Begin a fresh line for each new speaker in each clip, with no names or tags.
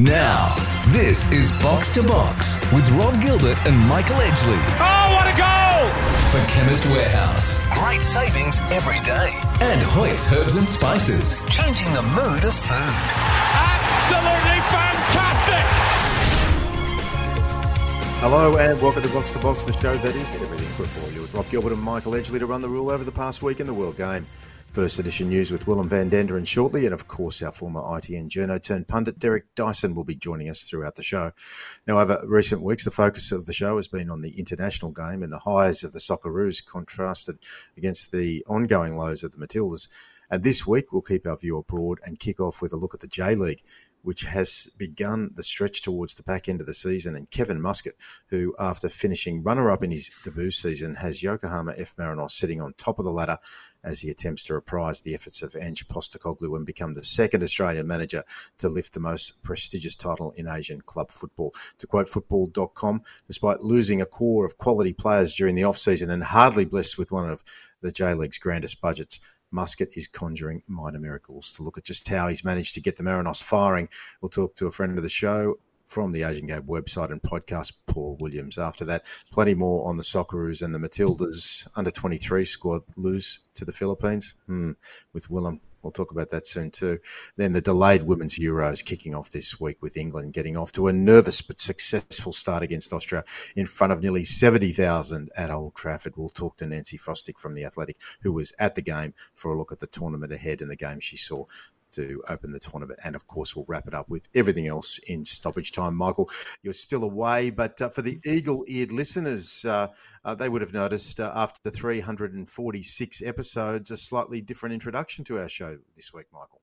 Now, this is Box to Box with Rob Gilbert and Michael Edgley.
Oh, what a goal!
For Chemist Warehouse. Great savings every day. And Hoyt's Herbs and Spices. Changing the mood of food.
Absolutely fantastic!
Hello and welcome to Box to Box, the show that is everything football. You're with Rob Gilbert and Michael Edgley to run the rule over the past week in the World Game. First edition news with Willem van Denderen shortly, and of course, our former ITN journo turned pundit Derek Dyson will be joining us throughout the show. Now, over recent weeks, the focus of the show has been on the international game and the highs of the Socceroos contrasted against the ongoing lows of the Matildas. And this week, we'll keep our view abroad and kick off with a look at the J League which has begun the stretch towards the back end of the season. And Kevin Muscat, who, after finishing runner up in his debut season, has Yokohama F. Marinos sitting on top of the ladder as he attempts to reprise the efforts of Ange Postecoglou and become the second Australian manager to lift the most prestigious title in Asian club football. To quote football.com, despite losing a core of quality players during the off-season and hardly blessed with one of the J League's grandest budgets, Muscat is conjuring minor miracles. To look at just how he's managed to get the Marinos firing, we'll talk to a friend of the show from the Asian Game website and podcast, Paul Williams. After that, plenty more on the Socceroos and the Matildas under 23 squad lose to the Philippines hmm, with Willem We'll talk about that soon too. Then the delayed Women's Euros kicking off this week with England getting off to a nervous but successful start against Austria in front of nearly 70,000 at Old Trafford. We'll talk to Nancy Frostick from The Athletic, who was at the game for a look at the tournament ahead and the game she saw to open the tournament. And of course, we'll wrap it up with everything else in stoppage time. Michael, you're still away, but uh, for the eagle eared listeners, uh, uh, they would have noticed uh, after 346 episodes, a slightly different introduction to our show this week, Michael.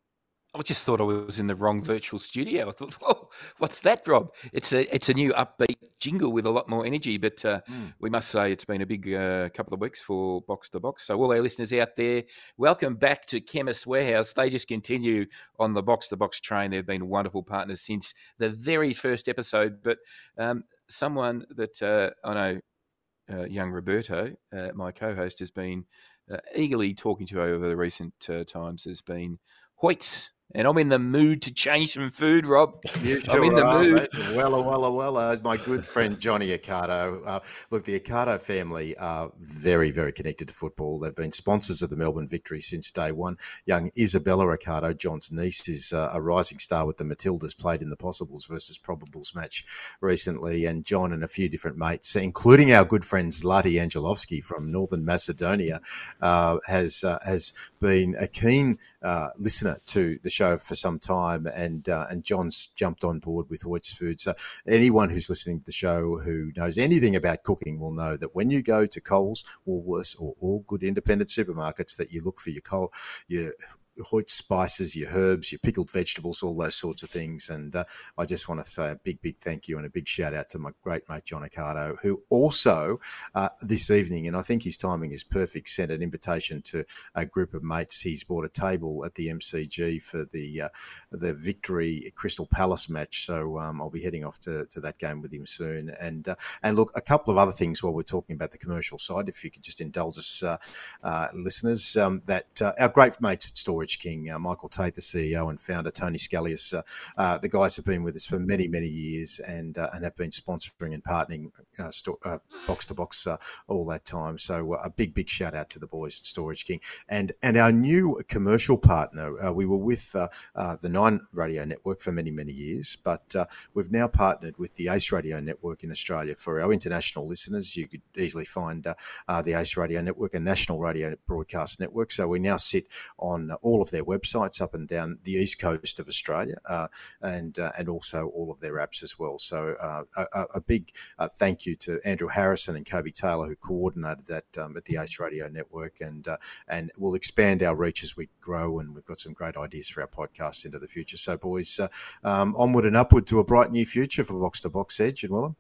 I just thought I was in the wrong virtual studio. I thought, "Whoa, what's that, Rob?" It's a it's a new upbeat jingle with a lot more energy. But uh, mm. we must say it's been a big uh, couple of weeks for Box to Box. So all our listeners out there, welcome back to Chemist Warehouse. They just continue on the Box to Box train. They've been wonderful partners since the very first episode. But um, someone that uh, I know, uh, young Roberto, uh, my co-host, has been uh, eagerly talking to over the recent times has been Hoyts and I'm in the mood to change some food, Rob.
You sure I'm in the are, mood. Mate. Well, well, well. Uh, my good friend Johnny Accardo. Uh, look, the Accardo family are very, very connected to football. They've been sponsors of the Melbourne victory since day one. Young Isabella Accardo, John's niece, is uh, a rising star with the Matildas, played in the Possibles versus Probables match recently. And John and a few different mates, including our good friend Zlati Angelovski from Northern Macedonia, uh, has uh, has been a keen uh, listener to the show for some time, and uh, and John's jumped on board with Hoyt's Food. So anyone who's listening to the show who knows anything about cooking will know that when you go to Coles, Woolworths, or all good independent supermarkets, that you look for your coal, your Hoyt spices, your herbs, your pickled vegetables, all those sorts of things. And uh, I just want to say a big, big thank you and a big shout out to my great mate John Accardo, who also uh, this evening, and I think his timing is perfect, sent an invitation to a group of mates. He's bought a table at the MCG for the uh, the victory Crystal Palace match. So um, I'll be heading off to, to that game with him soon. And uh, and look, a couple of other things while we're talking about the commercial side, if you could just indulge us, uh, uh, listeners, um, that our great mates at Storage King, uh, Michael Tate, the CEO and founder, Tony Scalius. Uh, uh, the guys have been with us for many, many years and uh, and have been sponsoring and partnering uh, box to box all that time. So a big, big shout out to the boys at Storage King and and our new commercial partner. we were with the Nine Radio Network for many, many years, but we've now partnered with the Ace Radio Network in Australia for our international listeners. You could easily find the Ace Radio Network, a national radio broadcast network. So we now sit on all of their websites up and down the east coast of Australia, uh, and uh, and also all of their apps as well. So uh, a, a, big thank you to Andrew Harrison and Kobe Taylor who coordinated that um, at the Ace Radio Network, and and we'll expand our reach as we grow, and we've got some great ideas for our podcast into the future. So boys, um, onward and upward to a bright new future for Box to Box Edge and Willem.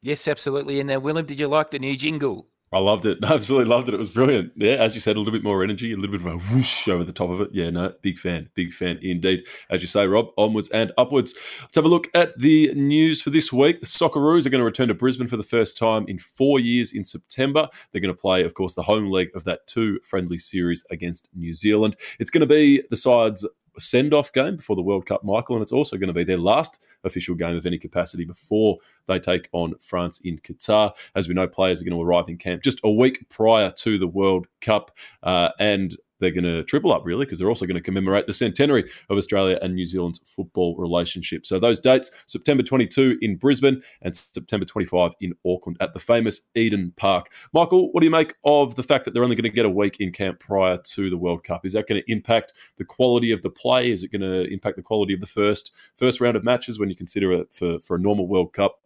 Yes, absolutely. And now, Willem, did you like the new jingle?
I loved it. I absolutely loved it. It was brilliant. Yeah, as you said, a little bit more energy, a little bit of a whoosh over the top of it. Yeah, no, big fan, big fan indeed. As you say, Rob, onwards and upwards. Let's have a look at the news for this week. The Socceroos are going to return to Brisbane for the first time in four years in September. They're going to play, of course, the home leg of that two friendly series against New Zealand. It's going to be the sides send off game before the World Cup, Michael, and it's also going to be their last official game of any capacity before they take on France in Qatar. As we know, players are going to arrive in camp just a week prior to the World Cup, uh, and they're going to triple up, really, because they're also going to commemorate the centenary of Australia and New Zealand's football relationship. So those dates September 22 in Brisbane and September 25 in Auckland at the famous Eden Park. Michael, what do you make of the fact that they're only going to get a week in camp prior to the World Cup? Is that going to impact the quality of the play? Is it going to impact the quality of the first first round of matches when you consider it for, for a normal World Cup?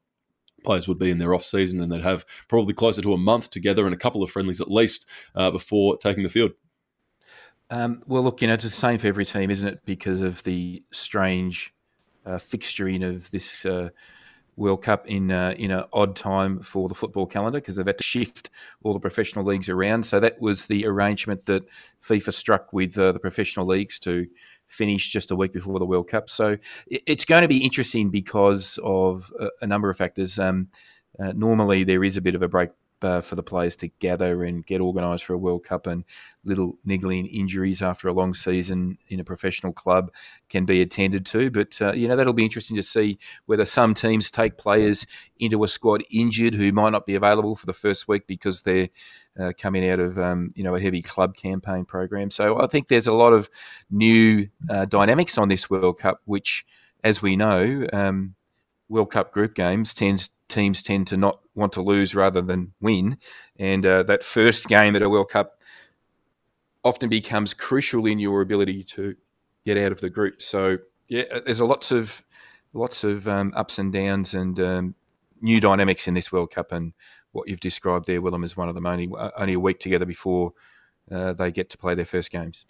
players would be in their off season and they'd have probably closer to a month together and a couple of friendlies at least uh, before taking the field.
Um, well, look, you know, it's the same for every team, isn't it? Because of the strange uh, fixturing of this uh, World Cup in uh, in an odd time for the football calendar because they've had to shift all the professional leagues around. So that was the arrangement that FIFA struck with uh, the professional leagues to finish just a week before the World Cup. So it's going to be interesting because of a, number of factors. Um, uh, normally, there is a bit of a break uh, for the players to gather and get organised for a World Cup, and little niggling injuries after a long season in a professional club can be attended to. But uh, you know that'll be interesting to see whether some teams take players into a squad injured who might not be available for the first week because they're uh, coming out of um, you know a heavy club campaign program. So I think there's a lot of new uh, dynamics on this World Cup, which, as we know. Um, World Cup group games tends teams tend to not want to lose rather than win, and uh, that first game at a World Cup often becomes crucial in your ability to get out of the group. So yeah, uh, there's a lots of lots of um, ups and downs and um, new dynamics in this World Cup, and what you've described there, Willem, is one of them. Only uh, only a week together before uh, they get to play their first games.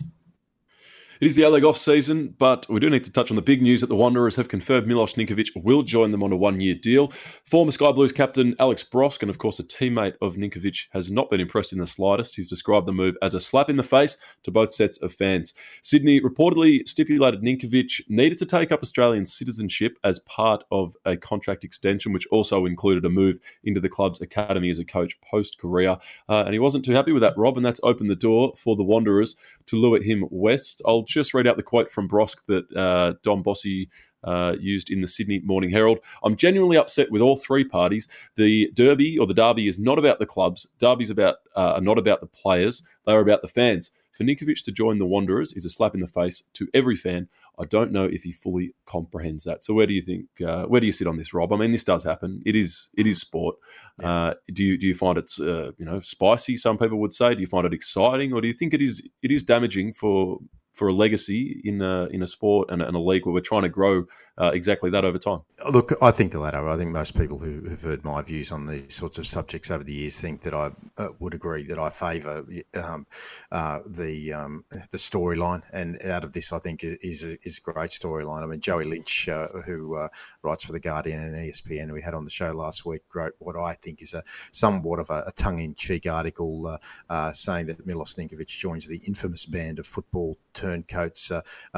It is the A-League off-season, but we do need to touch on the big news that the Wanderers have confirmed Milos Ninkovic will join them on a one-year deal. Former Sky Blues captain Alex Brosque, and of course a teammate of Ninkovic, has not been impressed in the slightest. He's described the move as a slap in the face to both sets of fans. Sydney reportedly stipulated Ninkovic needed to take up Australian citizenship as part of a contract extension, which also included a move into the club's academy as a coach post-career. Uh, and he wasn't too happy with that, Rob, and that's opened the door for the Wanderers to lure him west. I'll just read out the quote from Brosque that uh, Dom Bossi uh, used in the Sydney Morning Herald. I'm genuinely upset with all three parties. The Derby or the Derby is not about the clubs. Derby's about uh, not about the players. They are about the fans. For Ninkovic to join the Wanderers is a slap in the face to every fan. I don't know if he fully comprehends that. So where do you think? Uh, where do you sit on this, Rob? I mean, this does happen. It is. It is sport. Yeah. Uh, do you do you find it's uh, you know spicy? Some people would say. Do you find it exciting, or do you think it is it is damaging for for a legacy in a, in a sport and, and a league where we're trying to grow uh, exactly that over time?
Look, I think the latter. I think most people who have heard my views on these sorts of subjects over the years think that I uh, would agree that I favour um, uh, the um, the storyline, and out of this, I think is a, is a great storyline. I mean, Joey Lynch, uh, who uh, writes for the Guardian and ESPN, we had on the show last week, wrote what I think is a somewhat of a, a tongue-in-cheek article uh, saying that Milos Ninkovic joins the infamous band of football turncoats,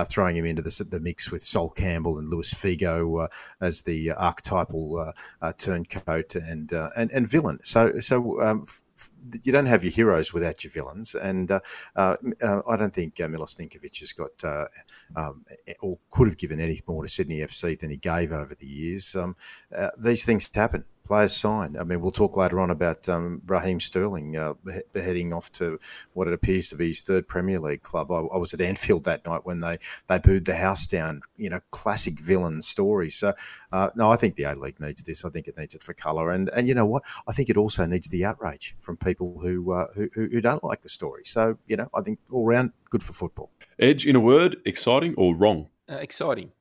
throwing him into the, the, mix with Sol Campbell and Figo uh, as the archetypal turncoat and, and and villain. So so. Um, you don't have your heroes without your villains, and uh, uh, I don't think uh, Milos Ninkovic has got um, or could have given any more to Sydney FC than he gave over the years. Um, these things happen players sign. I mean, we'll talk later on about um, Raheem Sterling uh, heading off to what it appears to be his third Premier League club. I, I, was at Anfield that night when they, they booed the house down. You know, classic villain story. So, uh, no, I think the A League needs this. I think it needs it for colour, and and you know what? I think it also needs the outrage from people who uh, who, who don't like the story. So, you know, I think all round good for football.
Edge, in a word, exciting or wrong?
Uh, exciting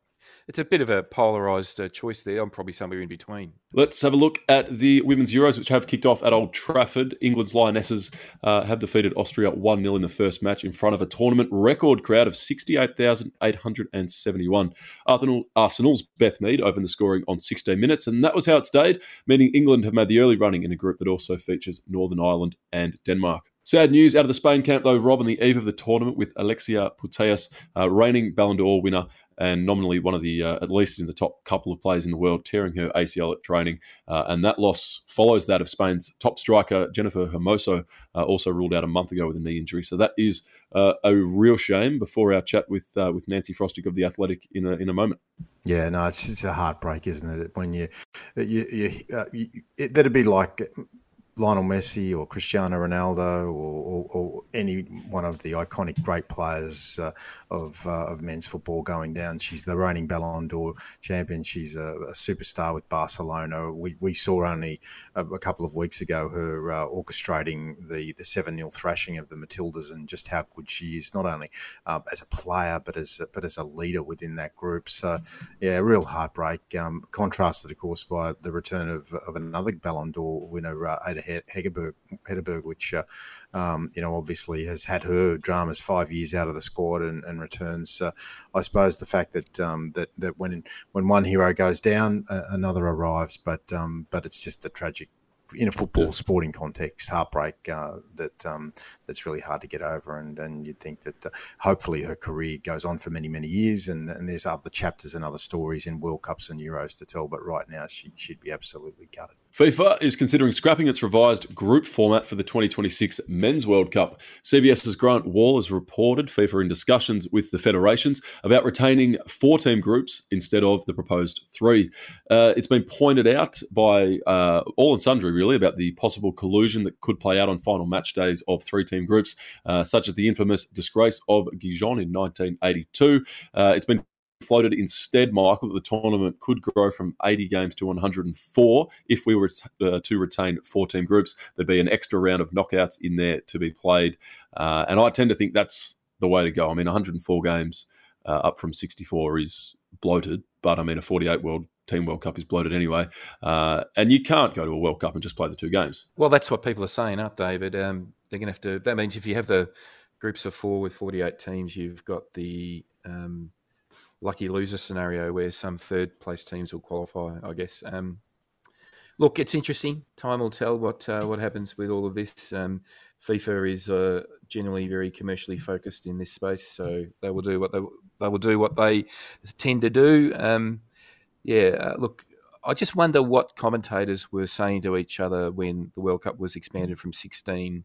it's a bit of a polarised uh, choice there. I'm probably somewhere in between.
Let's have a look at the Women's Euros, which have kicked off at Old Trafford. England's Lionesses uh, have defeated Austria 1 0 in the first match in front of a tournament record crowd of 68,871. Arsenal, Arsenal's Beth Mead opened the scoring on 16 minutes, and that was how it stayed, meaning England have made the early running in a group that also features Northern Ireland and Denmark. Sad news out of the Spain camp, though, Rob, on the eve of the tournament with Alexia Putellas, uh, reigning Ballon d'Or winner and nominally one of the, uh, at least in the top couple of players in the world, tearing her ACL at training. Uh, and that loss follows that of Spain's top striker, Jennifer Hermoso, uh, also ruled out a month ago with a knee injury. So that is uh, a real shame before our chat with uh, with Nancy Frostick of The Athletic in a, in a moment.
Yeah, no, it's, it's a heartbreak, isn't it? When you, you, you, uh, you it, that'd be like Lionel Messi or Cristiano Ronaldo or, or, or, any one of the iconic great players uh, of uh, of men's football going down. She's the reigning Ballon d'Or champion. She's a, a superstar with Barcelona. We, we saw only a, a couple of weeks ago her uh, orchestrating the the seven 0 thrashing of the Matildas and just how good she is, not only uh, as a player but as but as a leader within that group. So yeah, real heartbreak. Um, contrasted, of course, by the return of, of another Ballon d'Or winner, uh, Hegerberg, which uh, um, you know obviously has had her dramas five years out of the squad and, and returns. Uh, I suppose the fact that um, that that when when one hero goes down, uh, another arrives, but um, but it's just a tragic in a football sporting context, heartbreak uh, that um, that's really hard to get over. And, and you'd think that uh, hopefully her career goes on for many many years, and, and there's other chapters and other stories in World Cups and Euros to tell. But right now, she should be absolutely gutted.
FIFA is considering scrapping its revised group format for the 2026 Men's World Cup. CBS's Grant Wahl has reported FIFA in discussions with the federations about retaining four team groups instead of the proposed three. Uh, it's been pointed out by uh, all and sundry, really, about the possible collusion that could play out on final match days of three team groups, uh, such as the infamous disgrace of Gijón in 1982. Uh, it's been floated instead, Michael, that the tournament could grow from 80 games to 104 if we were uh, to retain 14 groups. There'd be an extra round of knockouts in there to be played. Uh, and I tend to think that's the way to go. I mean, 104 games uh, up from 64 is bloated, but I mean, a 48 World Team World Cup is bloated anyway. Uh, and you can't go to a World Cup and just play the two games.
Well, that's what people are saying, aren't they? But um, they're going to have to. That means if you have the groups of four with 48 teams, you've got the. Um, lucky loser scenario where some third place teams will qualify. I guess. Um, look, it's interesting. Time will tell what uh, what happens with all of this. Um, FIFA is uh, generally very commercially focused in this space, so they will do what they they will do what they tend to do. Um, yeah, uh, look, I just wonder what commentators were saying to each other when the World Cup was expanded from 16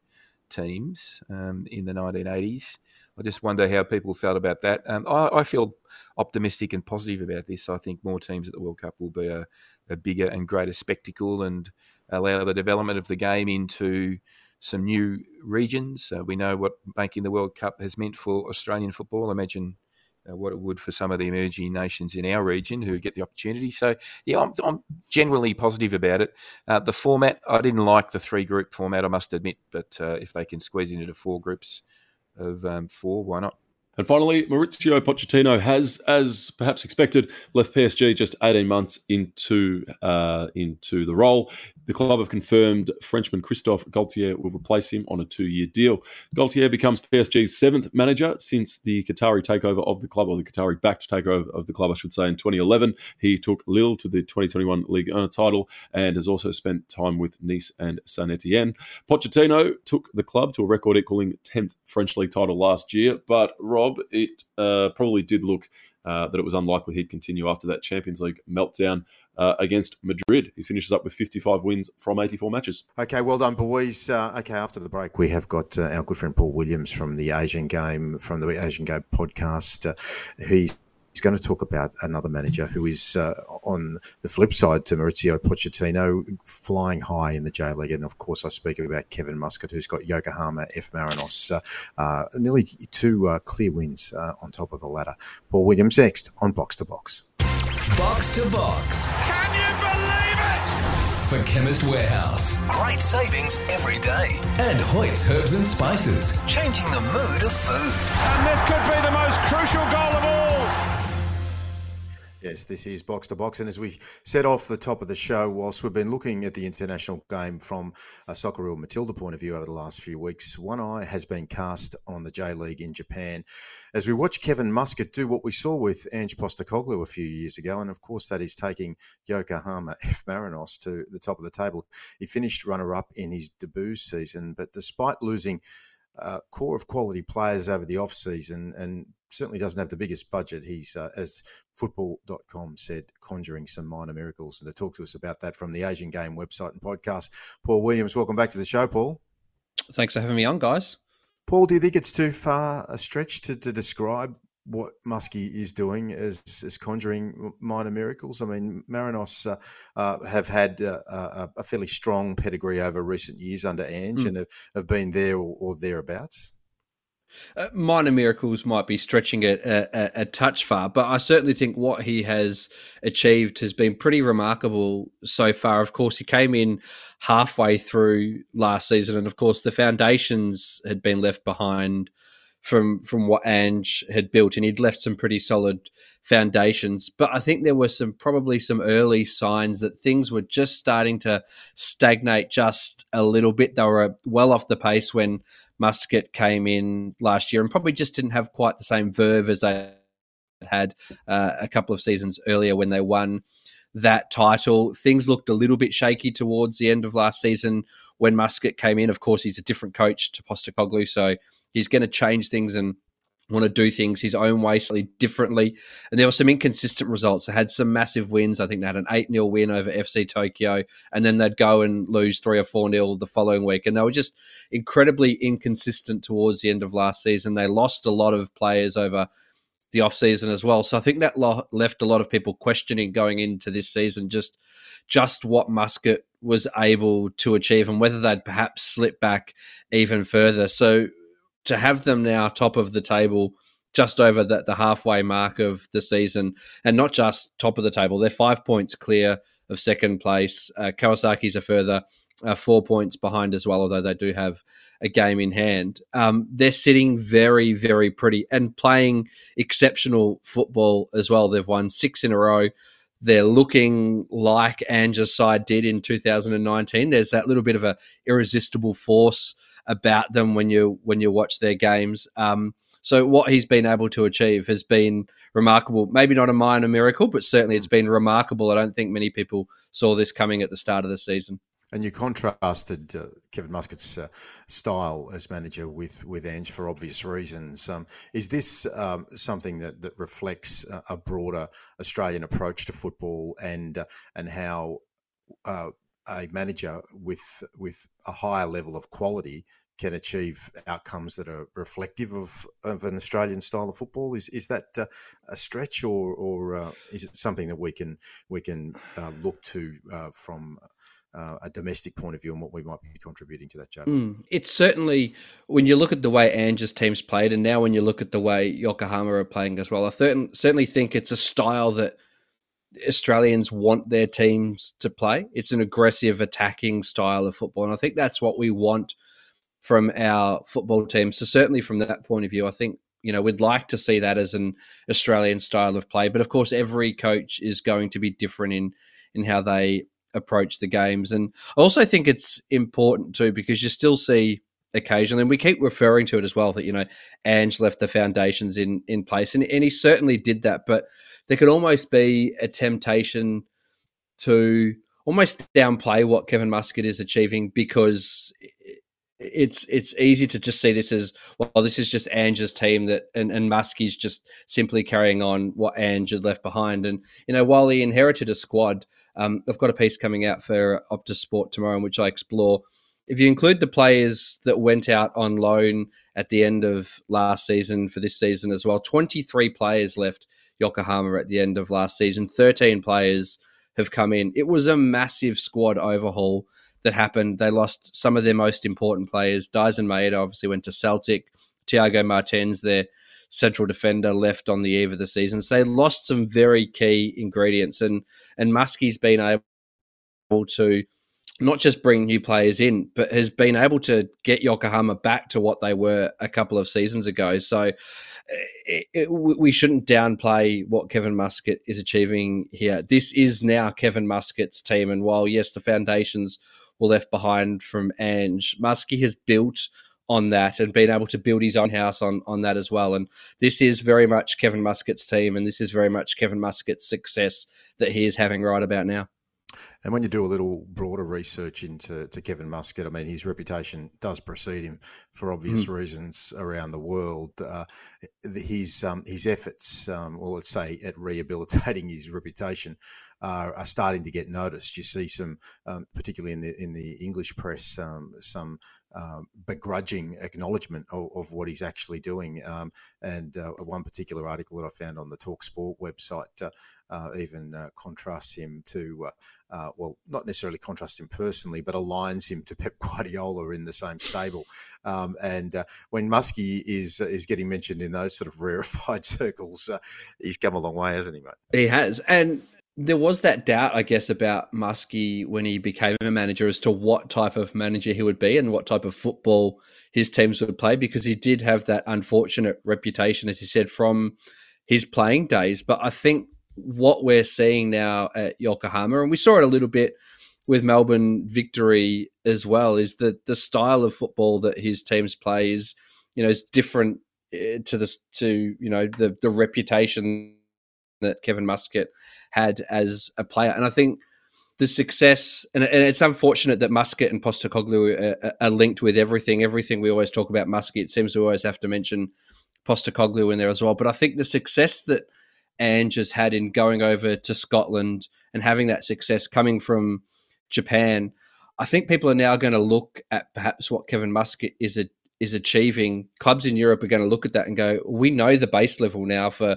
teams um, in the 1980s. I just wonder how people felt about that. Um, I, I, feel optimistic and positive about this. I think more teams at the World Cup will be a, a bigger and greater spectacle and allow the development of the game into some new regions. Uh, we know what making the World Cup has meant for Australian football. Imagine uh, what it would for some of the emerging nations in our region who get the opportunity. So, yeah, I'm, I'm generally positive about it. Uh, the format, I didn't like the three group format, I must admit, but uh, if they can squeeze it into four groups, of um, four. Why not?
And finally, Mauricio Pochettino has, as perhaps expected, left PSG just 18 months into uh, into the role. The club have confirmed Frenchman Christophe Galtier will replace him on a two-year deal. Galtier becomes PSG's seventh manager since the Qatari takeover of the club, or the Qatari-backed takeover of the club, I should say, in 2011. He took Lille to the 2021 Ligue 1 title and has also spent time with Nice and Saint Etienne. Pochettino took the club to a record equaling 10th French league title last year, but Rob Rob, it uh, probably did look uh, that it was unlikely he'd continue after that Champions League meltdown uh, against Madrid. He finishes up with 55 wins from 84 matches.
Okay, well done, boys. Uh, okay, after the break, we have got uh, our good friend Paul Williams from the Asian Game, from the Asian Game podcast. Uh, he's He's going to talk about another manager who is uh, on the flip side to Mauricio Pochettino, flying high in the J League. And of course, I speak about Kevin Muscat, who's got Yokohama F. Marinos, uh, uh, nearly two uh, clear wins on top of the ladder. Paul Williams next on Box to Box.
Box to Box.
Can you believe it?
For Chemist Warehouse. Great savings every day. And Hoyt's Herbs and Spices. Changing the mood of food.
And this could be the most crucial goal.
Yes, this is Box to Box. And as we said off the top of the show, whilst we've been looking at the international game from a Socceroo Matilda point of view over the last few weeks, one eye has been cast on the J League in Japan as we watch Kevin Muscat do what we saw with Ange Postecoglou a few years ago. And of course, that is taking Yokohama F. Marinos to the top of the table. He finished runner up in his debut season, but despite losing uh, core of quality players over the off season and certainly doesn't have the biggest budget. He's, uh, as football.com said, conjuring some minor miracles. And to talk to us about that from the Asian Game website and podcast, Paul Williams, welcome back to the show, Paul.
Thanks for having me on, guys.
Paul, do you think it's too far a stretch to, to describe what Muskie is doing as, as conjuring minor miracles. I mean, Marinos uh, uh, have had uh, a, a, fairly strong pedigree over recent years under Ange mm. and have, have, been there or, or thereabouts.
Uh, minor miracles might be stretching it a, a, a, touch far, but I certainly think what he has achieved has been pretty remarkable so far. Of course, he came in halfway through last season, and of course, the foundations had been left behind from from what Ange had built, and he'd left some pretty solid foundations. But I think there were some probably some early signs that things were just starting to stagnate just a little bit. They were well off the pace when Muscat came in last year, and probably just didn't have quite the same verve as they had uh, a couple of seasons earlier when they won that title. Things looked a little bit shaky towards the end of last season when Muscat came in. Of course, he's a different coach to Postecoglou, so he's going to change things and want to do things his own way, slightly differently. And there were some inconsistent results. They had some massive wins. I think they had an 8 0 win over FC Tokyo, and then they'd go and lose 3 or 4 0 the following week. And they were just incredibly inconsistent towards the end of last season. They lost a lot of players over the off season as well. So I think that lo- left a lot of people questioning going into this season just just what Muscat was able to achieve and whether they'd perhaps slip back even further. So to have them now top of the table just over the, the halfway mark of the season and not just top of the table. They're five points clear of second place. Uh, kawasaki's a further uh, four points behind as well although they do have a game in hand. Um, they're sitting very very pretty and playing exceptional football as well. They've won six in a row. They're looking like Ange's side did in 2019. There's that little bit of a irresistible force about them when you when you watch their games. Um, so what he's been able to achieve has been remarkable. Maybe not a minor miracle, but certainly it's been remarkable. I don't think many people saw this coming at the start of the season.
And you contrasted uh, Kevin Muscat's uh, style as manager with with Ange for obvious reasons. Um, is this um, something that, that reflects a, broader Australian approach to football and uh, and how uh, a manager with with a higher level of quality can achieve outcomes that are reflective of, of an Australian style of football. Is is that uh, a stretch, or or uh, is it something that we can we can uh, look to uh, from uh, a domestic point of view and what we might be contributing to that job?
Mm, it's certainly when you look at the way Ange's teams played, and now when you look at the way Yokohama are playing as well. I certainly think it's a style that Australians want their teams to play. It's an aggressive, attacking style of football, and I think that's what we want from our football team. So certainly from that point of view, I think you know we'd like to see that as an Australian style of play. But of course, every coach is going to be different in in how they approach the games, and I also think it's important too because you still see occasionally, and we keep referring to it as well that you know Ange left the foundations in in place, and, and he certainly did that, but there could almost be a temptation to almost downplay what Kevin Muscat is achieving because it's it's easy to just see this as well. This is just Ange's team that, and and Muskie's just simply carrying on what Ange had left behind. And you know, while he inherited a squad, um, I've got a piece coming out for Optus Sport tomorrow in which I explore. If you include the players that went out on loan at the end of last season for this season as well, 23 players left Yokohama at the end of last season. 13 players have come in. It was a massive squad overhaul that happened. They lost some of their most important players. Daizen Maeda obviously went to Celtic. Thiago Martins, their central defender, left on the eve of the season. So they lost some very key ingredients. And and Muskie's been able to not just bring new players in, but has been able to get Yokohama back to what they were a couple of seasons ago. So Eh, eh, it, it, we shouldn't downplay what Kevin Muscat is achieving here. This is now Kevin Muscat's team, and while yes, the foundations were left behind from Ange, Muskie has built on that and been able to build his own house on on that as well. And this is very much Kevin Muscat's team, and this is very much Kevin Muscat's success that he is having right about now.
And when you do a little broader research into to Kevin Muscat, I mean, his reputation does precede him for obvious mm. reasons around the world. Uh, his um, his efforts, um, or let's say, at rehabilitating his reputation, are, are starting to get noticed. You see some, um, particularly in the in the English press, um, some um, begrudging acknowledgement of, of, what he's actually doing. Um, and uh, one particular article that I found on the Talk Sport website uh, uh, even uh, contrasts him to, uh, uh, well, not necessarily contrasts him personally, but aligns him to Pep Guardiola in the same stable. Um, and uh, when Muskie is uh, is getting mentioned in those sort of rarefied circles, uh, he's come a long way, hasn't he, mate?
He has, and there was that doubt, I guess, about Muskie when he became a manager as to what type of manager he would be and what type of football his teams would play because he did have that unfortunate reputation, as he said, from his playing days. But I think what we're seeing now at Yokohama, and we saw it a little bit with Melbourne victory as well, is that the style of football that his teams play is, you know, is different eh, to this to you know the the reputation that Kevin Muscat had as a player. And I think the success, and, it's unfortunate that Muscat and Postecoglou are, are, linked with everything. Everything we always talk about Muscat, it seems we always have to mention Postecoglou in there as well. But I think the success that Ange has had in going over to Scotland and having that success coming from Japan, I think people are now going to look at perhaps what Kevin Muscat is a, is achieving. Clubs in Europe are going to look at that and go, "We know the base level now for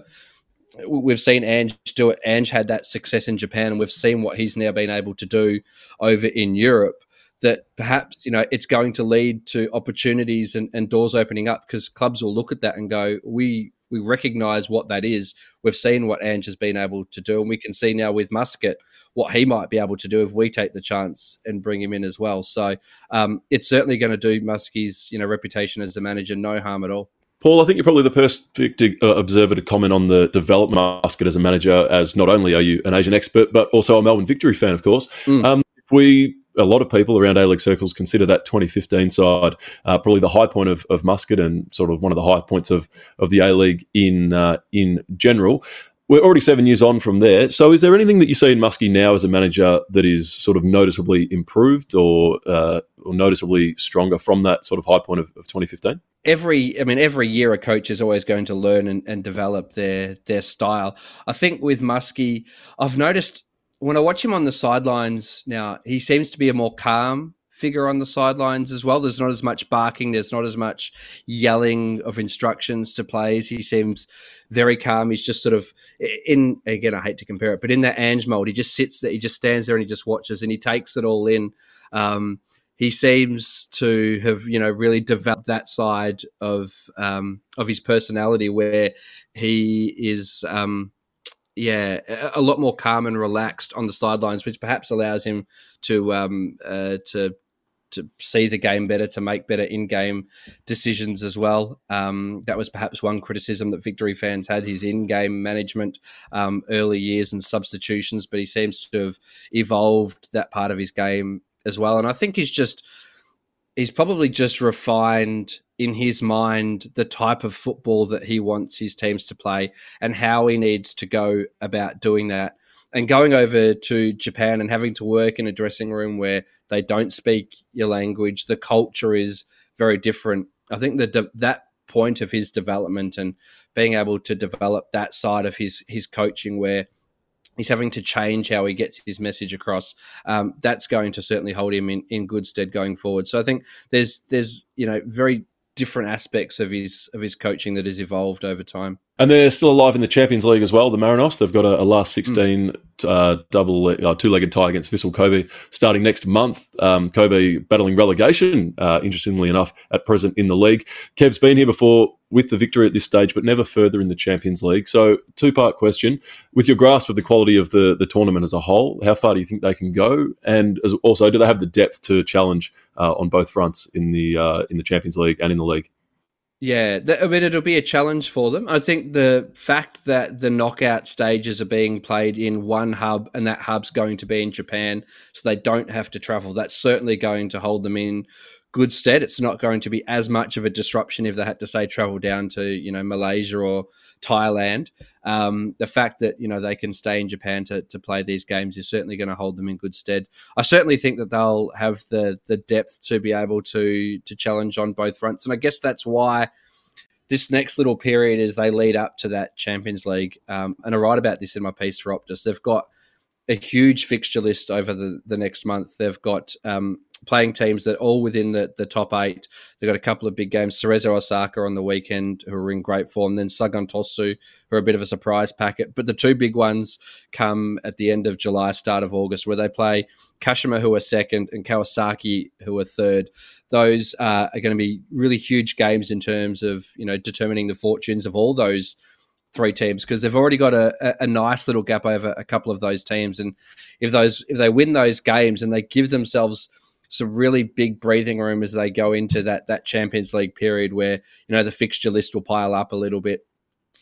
we've seen Ange do it. Ange had that success in Japan, and we've seen what he's now been able to do over in Europe. That perhaps you know it's going to lead to opportunities and, and doors opening up because clubs will look at that and go, we we recognise what that is. We've seen what Ange has been able to do, and we can see now with Muscat what he might be able to do if we take the chance and bring him in as well. So um, it's certainly going to do Muskie's you know reputation as a manager no harm at all.
Paul, I think you're probably the perfect uh, observer to comment on the development of Muscat as a manager, as not only are you an Asian expert, but also a Melbourne Victory fan, of course. Mm. Um, if we a lot of people around A League circles consider that 2015 side uh, probably the high point of, of Muscat and sort of one of the high points of, of the A League in uh, in general. We're already seven years on from there. So, is there anything that you see in Muskie now as a manager that is sort of noticeably improved or, uh, or noticeably stronger from that sort of high point of, of 2015?
every i mean every year a coach is always going to learn and, and develop their their style i think with muskie i've noticed when i watch him on the sidelines now he seems to be a more calm figure on the sidelines as well. There's not as much barking. There's not as much yelling of instructions to players. He seems very calm. He's just sort of in again i hate to compare it but in that ange mold he just sits there he just stands there and he just watches and he takes it all in. Um, he seems to have you know really developed that side of um, of his personality where he is um, yeah a lot more calm and relaxed on the sidelines, which perhaps allows him to um, uh, to to see the game better, to make better in-game decisions as well. Um, that was perhaps one criticism that Victory fans had his in-game management um, early years and substitutions, but he seems to have evolved that part of his game as well. And I think he's just he's probably just refined in his mind the type of football that he wants his teams to play and how he needs to go about doing that. And going over to Japan and having to work in a dressing room where they don't speak your language, the culture is very different. I think that that point of his development and being able to develop that side of his his coaching where he's having to change how he gets his message across. Um, that's going to certainly hold him in, in good stead going forward. So I think there's there's you know very different aspects of his of his coaching that has evolved over time.
And they're still alive in the Champions League as well. The Marinos they've got a, a last sixteen mm. uh, double uh, two legged tie against Vissel Kobe starting next month. Um, Kobe battling relegation, uh, interestingly enough, at present in the league. Kev's been here before with the victory at this stage, but never further in the Champions League. So, two part question: with your grasp of the quality of the the tournament as a whole, how far do you think they can go? And as, also, do they have the depth to challenge uh, on both fronts in the uh, in the Champions League and in the league?
Yeah, I mean, it'll be a challenge for them. I think the fact that the knockout stages are being played in one hub and that hub's going to be in Japan, so they don't have to travel, that's certainly going to hold them in good stead. It's not going to be as much of a disruption if they had to say travel down to you know Malaysia or Thailand. Um, the fact that you know they can stay in Japan to, to play these games is certainly going to hold them in good stead. I certainly think that they'll have the the depth to be able to to challenge on both fronts, and I guess that's why this next little period as they lead up to that Champions League. Um, and I write about this in my piece for Optus. They've got a huge fixture list over the, the next month. They've got um, playing teams that all within the, the top eight. They've got a couple of big games. Cerezo Osaka on the weekend, who are in great form. Then Sagan Tosu, who are a bit of a surprise packet. But the two big ones come at the end of July, start of August, where they play Kashima, who are second, and Kawasaki, who are third. Those uh, are going to be really huge games in terms of you know determining the fortunes of all those three teams because they've already got a, a, nice little gap over a couple of those teams and if those if they win those games and they give themselves some really big breathing room as they go into that that Champions League period where you know the fixture list will pile up a little bit.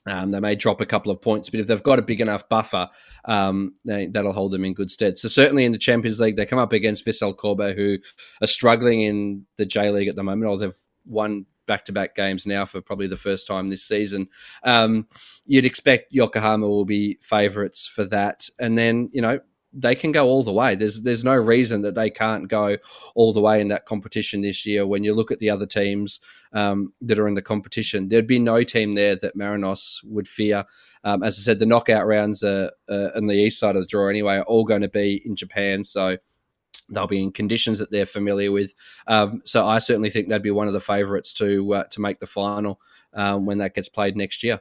Um, they may drop a couple of points, but if they've got a big enough buffer, um, they, that'll hold them in good stead. So certainly in the Champions League, they come up against Vissel Kobe, who are struggling in the J League at the moment, or they've won back-to-back games now for probably the first time this season. Um, you'd expect Yokohama will be favourites for that, and then you know they can go all the way. There's there's no reason that they can't go all the way in that competition this year. When you look at the other teams um, that are in the competition, there'd be no team there that Marinos would fear. Um, as I said, the knockout rounds are, uh, the east side of the draw anyway are all going to be in Japan, so they'll be in conditions that they're familiar with. Um, so I certainly think they'd be one of the favourites to uh, to make the final um, when that gets played next year.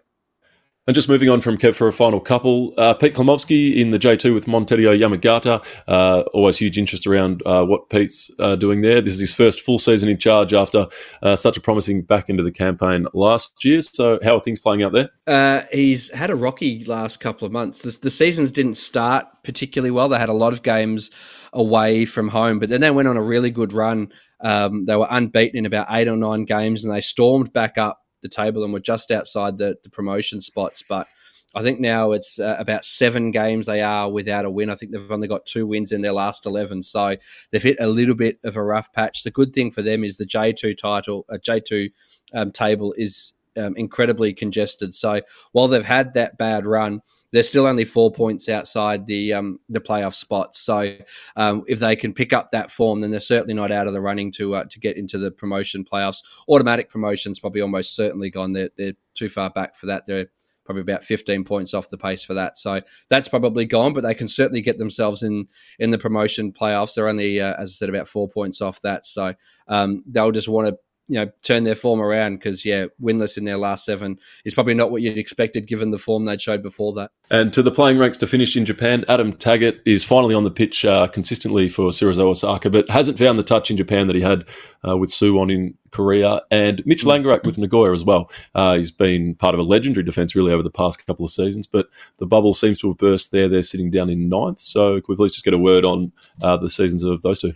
And just moving on from Kev for a final couple, uh, Pete Cklamovski in the J2 with Montedio Yamagata. Uh, always huge interest around uh, what Pete's uh, doing there. This is his first full season in charge after uh, such a promising back into the campaign last year. So, how are things playing out there?
Uh, he's had a rocky last couple of months. The, the seasons didn't start particularly well. They had a lot of games away from home, but then they went on a really good run. Um, they were unbeaten in about eight or nine games, and they stormed back up the table and were just outside the, the promotion spots. But I think now it's uh, about seven games they are without a win. I think they've only got two wins in their last 11. So they've hit a little bit of a rough patch. The good thing for them is the J2 title, uh, J2 um, table is um, incredibly congested. So while they've had that bad run, they're still only four points outside the um, the playoff spots. So um, if they can pick up that form, then they're certainly not out of the running to uh, to get into the promotion playoffs. Automatic promotions probably almost certainly gone. They're they're too far back for that. They're probably about 15 points off the pace for that. So that's probably gone, but they can certainly get themselves in in the promotion playoffs. They're only, uh, as I said, about four points off that. So um, they'll just want to you know turn their form around because yeah, winless in their last seven is probably not what you'd expected given the form they'd showed before that.
And to the playing ranks to finish in Japan, Adam Taggart is finally on the pitch uh, consistently for Cerezo Osaka, but hasn't found the touch in Japan that he had uh, with Suwon in Korea and Mitch. Langerak with Nagoya as well. Uh, he's been part of a legendary defence really over the past couple of seasons, but the bubble seems to have burst there. They're sitting down in ninth. So could we please just get a word on uh, the seasons of those two?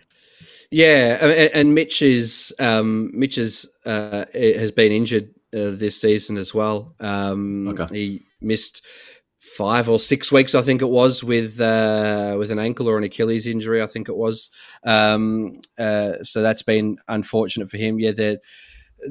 Yeah, and, Mitch is um, Mitch is, uh, has been injured uh, this season as well. Um, okay. He missed five or six weeks, I think it was, with uh, with an ankle or an Achilles injury. I think it was. Um, uh, so that's been unfortunate for him. Yeah, they're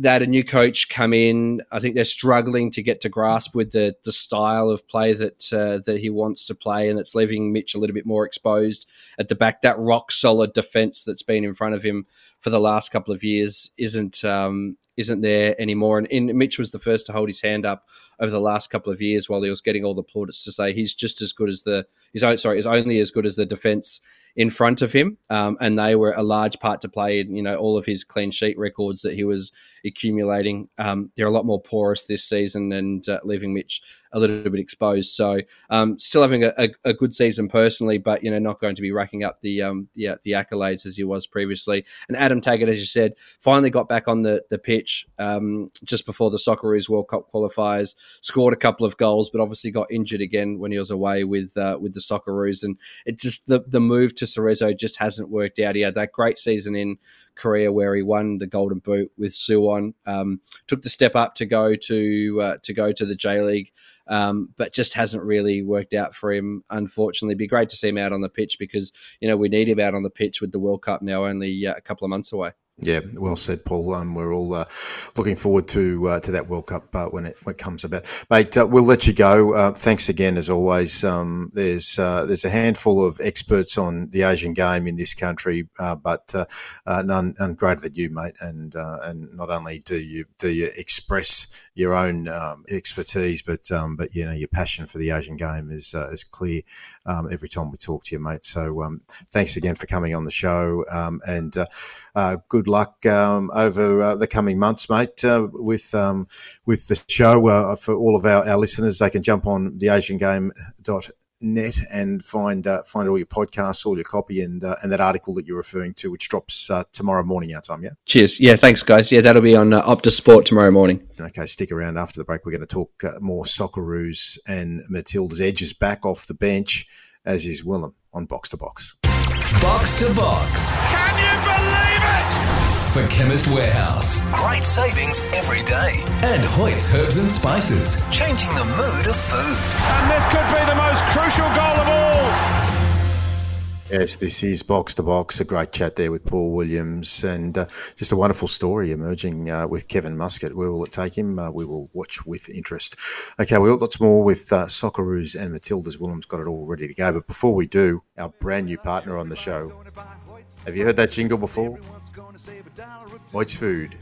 had a new coach come in. I think they're struggling to get to grasp with the the style of play that uh, that he wants to play, and it's leaving Mitch a little bit more exposed at the back. That rock solid defense that's been in front of him for the last couple of years isn't um, isn't there anymore. And, and, Mitch was the first to hold his hand up over the last couple of years while he was getting all the plaudits to say he's just as good as the he's sorry is only as good as the defense in front of him, um, and they were a large part to play in you know all of his clean sheet records that he was accumulating. Um, they're a lot more porous this season and uh, leaving Mitch a little bit exposed. So um, still having a, a, a, good season personally, but you know not going to be racking up the um, the, uh, the accolades as he was previously. And Adam Taggart, as you said, finally got back on the the pitch um, just before the Socceroos World Cup qualifiers. Scored a couple of goals, but obviously got injured again when he was away with uh, with the Socceroos, and it just the the move to Cerezo just hasn't worked out. He had that great season in Korea where he won the Golden Boot with Suwon. Um, took the step up to go to uh, to go to the J League, um, but just hasn't really worked out for him. Unfortunately, It'd be great to see him out on the pitch because you know we need him out on the pitch with the World Cup now only uh, a couple of months away.
Yeah, well said, Paul. Um, we're all uh, looking forward to uh, to that World Cup uh, when it when it comes about, mate. Uh, we'll let you go. Uh, thanks again, as always. Um, there's uh, there's a handful of experts on the Asian game in this country, but none, none greater than you, mate. And and not only do you do you express your own um, expertise, but um, but you know your passion for the Asian game is is clear um, every time we talk to you, mate. So um, thanks again for coming on the show, and good luck um, over uh, the coming months, mate, uh, with um, with the show. Uh, for all of our, our listeners, they can jump on the Asian Game dot net and find uh, find all your podcasts, all your copy, and uh, and that article that you're referring to, which drops uh, tomorrow morning our time. Yeah.
Cheers. Yeah. Thanks, guys. Yeah, that'll be on uh, Optus Sport tomorrow morning.
Okay. Stick around after the break. We're going to talk uh, more Socceroos and Matilda's edges back off the bench, as is Willem on Box to Box.
Box to Box.
Can you believe it?
for Chemist Warehouse. Great savings every day. And Hoyt's Herbs and Spices, changing the mood of food.
And this could be the most crucial goal of all.
Yes, this is Box to Box. A great chat there with Paul Williams, and uh, just a wonderful story emerging uh, with Kevin Muscat. Where will it take him? Uh, we will watch with interest. Okay, we've got lots more with uh, Socceroos and Matildas. Williams got it all ready to go. But before we do, our brand new partner on the show. Have you heard that jingle before? Hoyt's Food.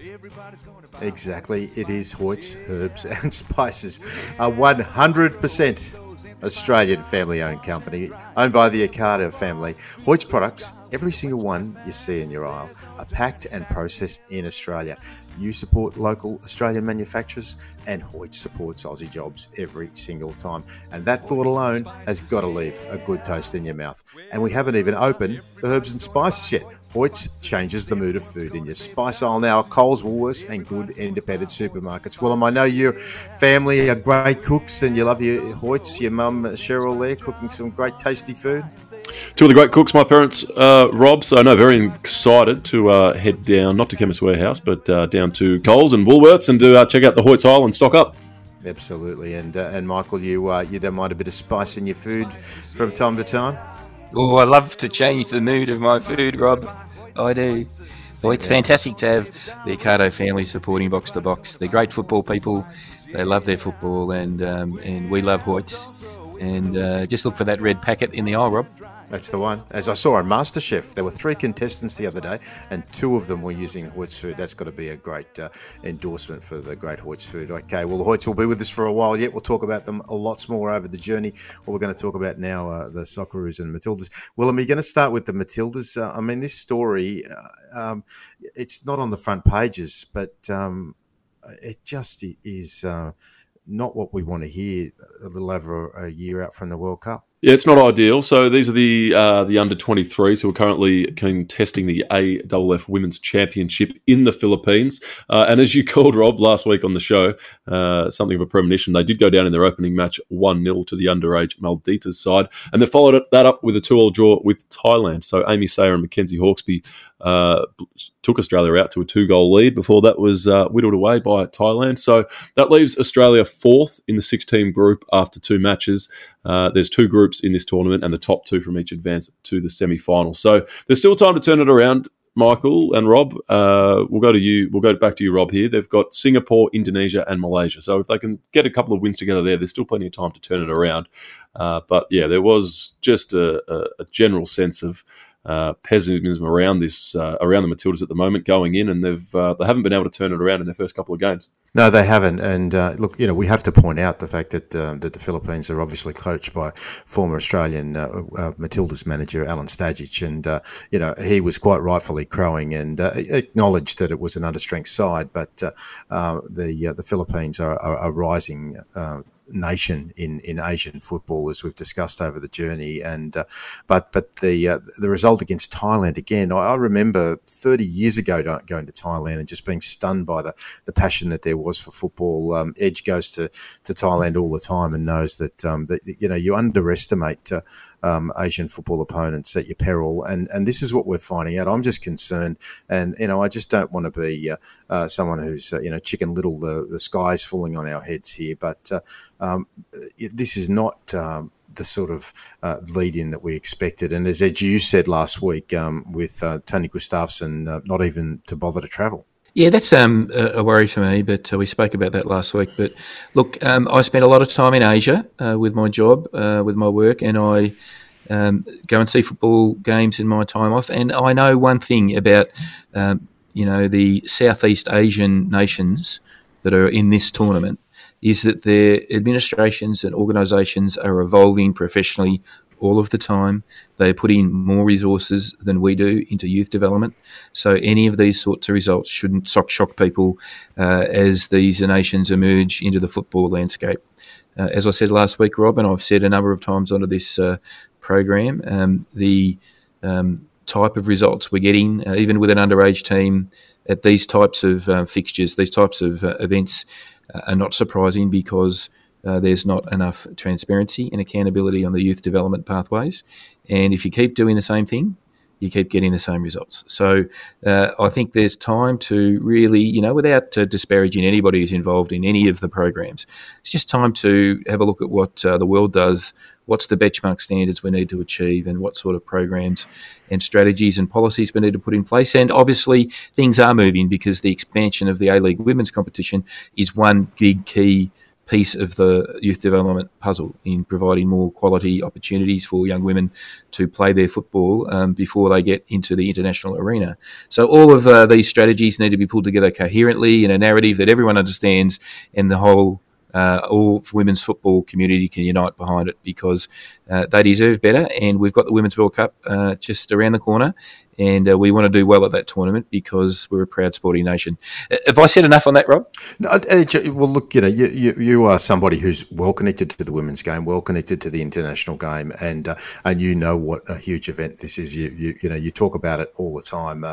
Exactly, it is Hoyt's Herbs and Spices, a 100% Australian family owned company owned by the Ocado family. Hoyt's products, every single one you see in your aisle, are packed and processed in Australia. You support local Australian manufacturers, and Hoyt supports Aussie jobs every single time. And that thought alone has got to leave a good taste in your mouth. And we haven't even opened the herbs and spices yet. Hoyt's changes the mood of food in your spice aisle now. Coles, Woolworths, and good independent supermarkets. Well, I know your family are great cooks, and you love your Hoyt's. Your mum Cheryl there cooking some great tasty food.
Two of the great cooks, my parents, uh, Rob. So I know, very excited to uh, head down, not to Chemist Warehouse, but uh, down to Coles and Woolworths and do uh, check out the Hoyt's aisle and stock up.
Absolutely, and uh, and Michael, you uh, you don't mind a bit of spice in your food from time to time.
Oh, I love to change the mood of my food, Rob. I do. Well, it's fantastic to have the Ocado family supporting box to box. They're great football people. They love their football, and um, and we love Hoyts. And uh, just look for that red packet in the aisle, Rob.
That's the one. As I saw on MasterChef, there were three contestants the other day, and two of them were using Hoyt's food. That's got to be a great uh, endorsement for the great Hoyt's food. Okay, well, the Hoyts will be with us for a while yet. We'll talk about them a lots more over the journey. What we're going to talk about now, uh, the Socceroos and Matildas. Well, am I going to start with the Matildas? Uh, I mean, this story, uh, um, it's not on the front pages, but um, it just is uh, not what we want to hear a little over a year out from the World Cup.
Yeah, it's not ideal. So these are the uh, the under 23s who are currently contesting the AWF Women's Championship in the Philippines. Uh, and as you called Rob last week on the show, uh, something of a premonition, they did go down in their opening match 1 0 to the underage Malditas side. And they followed that up with a 2 all draw with Thailand. So Amy Sayer and Mackenzie Hawkesby uh, took Australia out to a two goal lead before that was uh, whittled away by Thailand. So that leaves Australia fourth in the six team group after two matches. Uh, there's two groups in this tournament, and the top two from each advance to the semi final. So there's still time to turn it around. Michael and Rob, uh, we'll go to you. We'll go back to you, Rob. Here, they've got Singapore, Indonesia, and Malaysia. So if they can get a couple of wins together there, there's still plenty of time to turn it around. Uh, but yeah, there was just a, a, a general sense of uh, pessimism around this uh, around the Matildas at the moment going in, and they've uh, they haven't been able to turn it around in their first couple of games.
No, they haven't. And uh, look, you know, we have to point out the fact that um, that the Philippines are obviously coached by former Australian uh, uh, Matildas manager Alan Stajcic, and you know he was quite rightfully crowing and acknowledged that it was an understrength side, but the the Philippines are, are, are rising nation in, in Asian football, as we've discussed over the journey. And uh, but but the uh, the result against Thailand again, I, I, remember 30 years ago going to Thailand and just being stunned by the, the passion that there was for football. Um, Edge goes to, to Thailand all the time and knows that um, that you know you underestimate uh, um, Asian football opponents at your peril, and and this is what we're finding out. I'm just concerned, and you know I just don't want to be uh, uh, someone who's uh, you know chicken little. The the sky's falling on our heads here, but um, this is not um, the sort of uh, lead in that we expected. And as Ed, you said last week, um, with uh, Tony Gustavsson uh, not even to bother to travel.
Yeah, that's um, a worry for me, but uh, we spoke about that last week. But look, um, I spent a lot of time in Asia uh, with my job, uh, with my work, and I um, go and see football games in my time off. And I know one thing about, um, you know, the Southeast Asian nations that are in this tournament is that their administrations and organisations are evolving professionally all of the time. They are putting more resources than we do into youth development. So any of these sorts of results shouldn't shock people uh, as these nations emerge into the football landscape. Uh, as I said last week, Rob, and I've said a number of times under this uh, program, um, the um, type of results we're getting, uh, even with an underage team, at these types of uh, fixtures, these types of uh, events, are not surprising because uh, there's not enough transparency and accountability on the youth development pathways. And if you keep doing the same thing, you keep getting the same results. So uh, I think there's time to really, you know, without uh, disparaging anybody who's involved in any of the programs, it's just time to have a look at what uh, the world does. What's the benchmark standards we need to achieve, and what sort of programs and strategies and policies we need to put in place? And obviously, things are moving because the expansion of the A League women's competition is one big key piece of the youth development puzzle in providing more quality opportunities for young women to play their football um, before they get into the international arena. So all of uh, these strategies need to be pulled together coherently in a narrative that everyone understands and the whole uh, all women's football community can unite behind it because uh, they deserve better. And we've got the Women's World Cup uh, just around the corner, and uh, we want to do well at that tournament because we're a proud sporting nation. Uh, have I said enough on that, Rob?
No, uh, well, look, you know, you, you, you, are somebody who's well connected to the women's game, well connected to the international game, and and you know what a huge event this is. You you, you know, you talk about it all the time.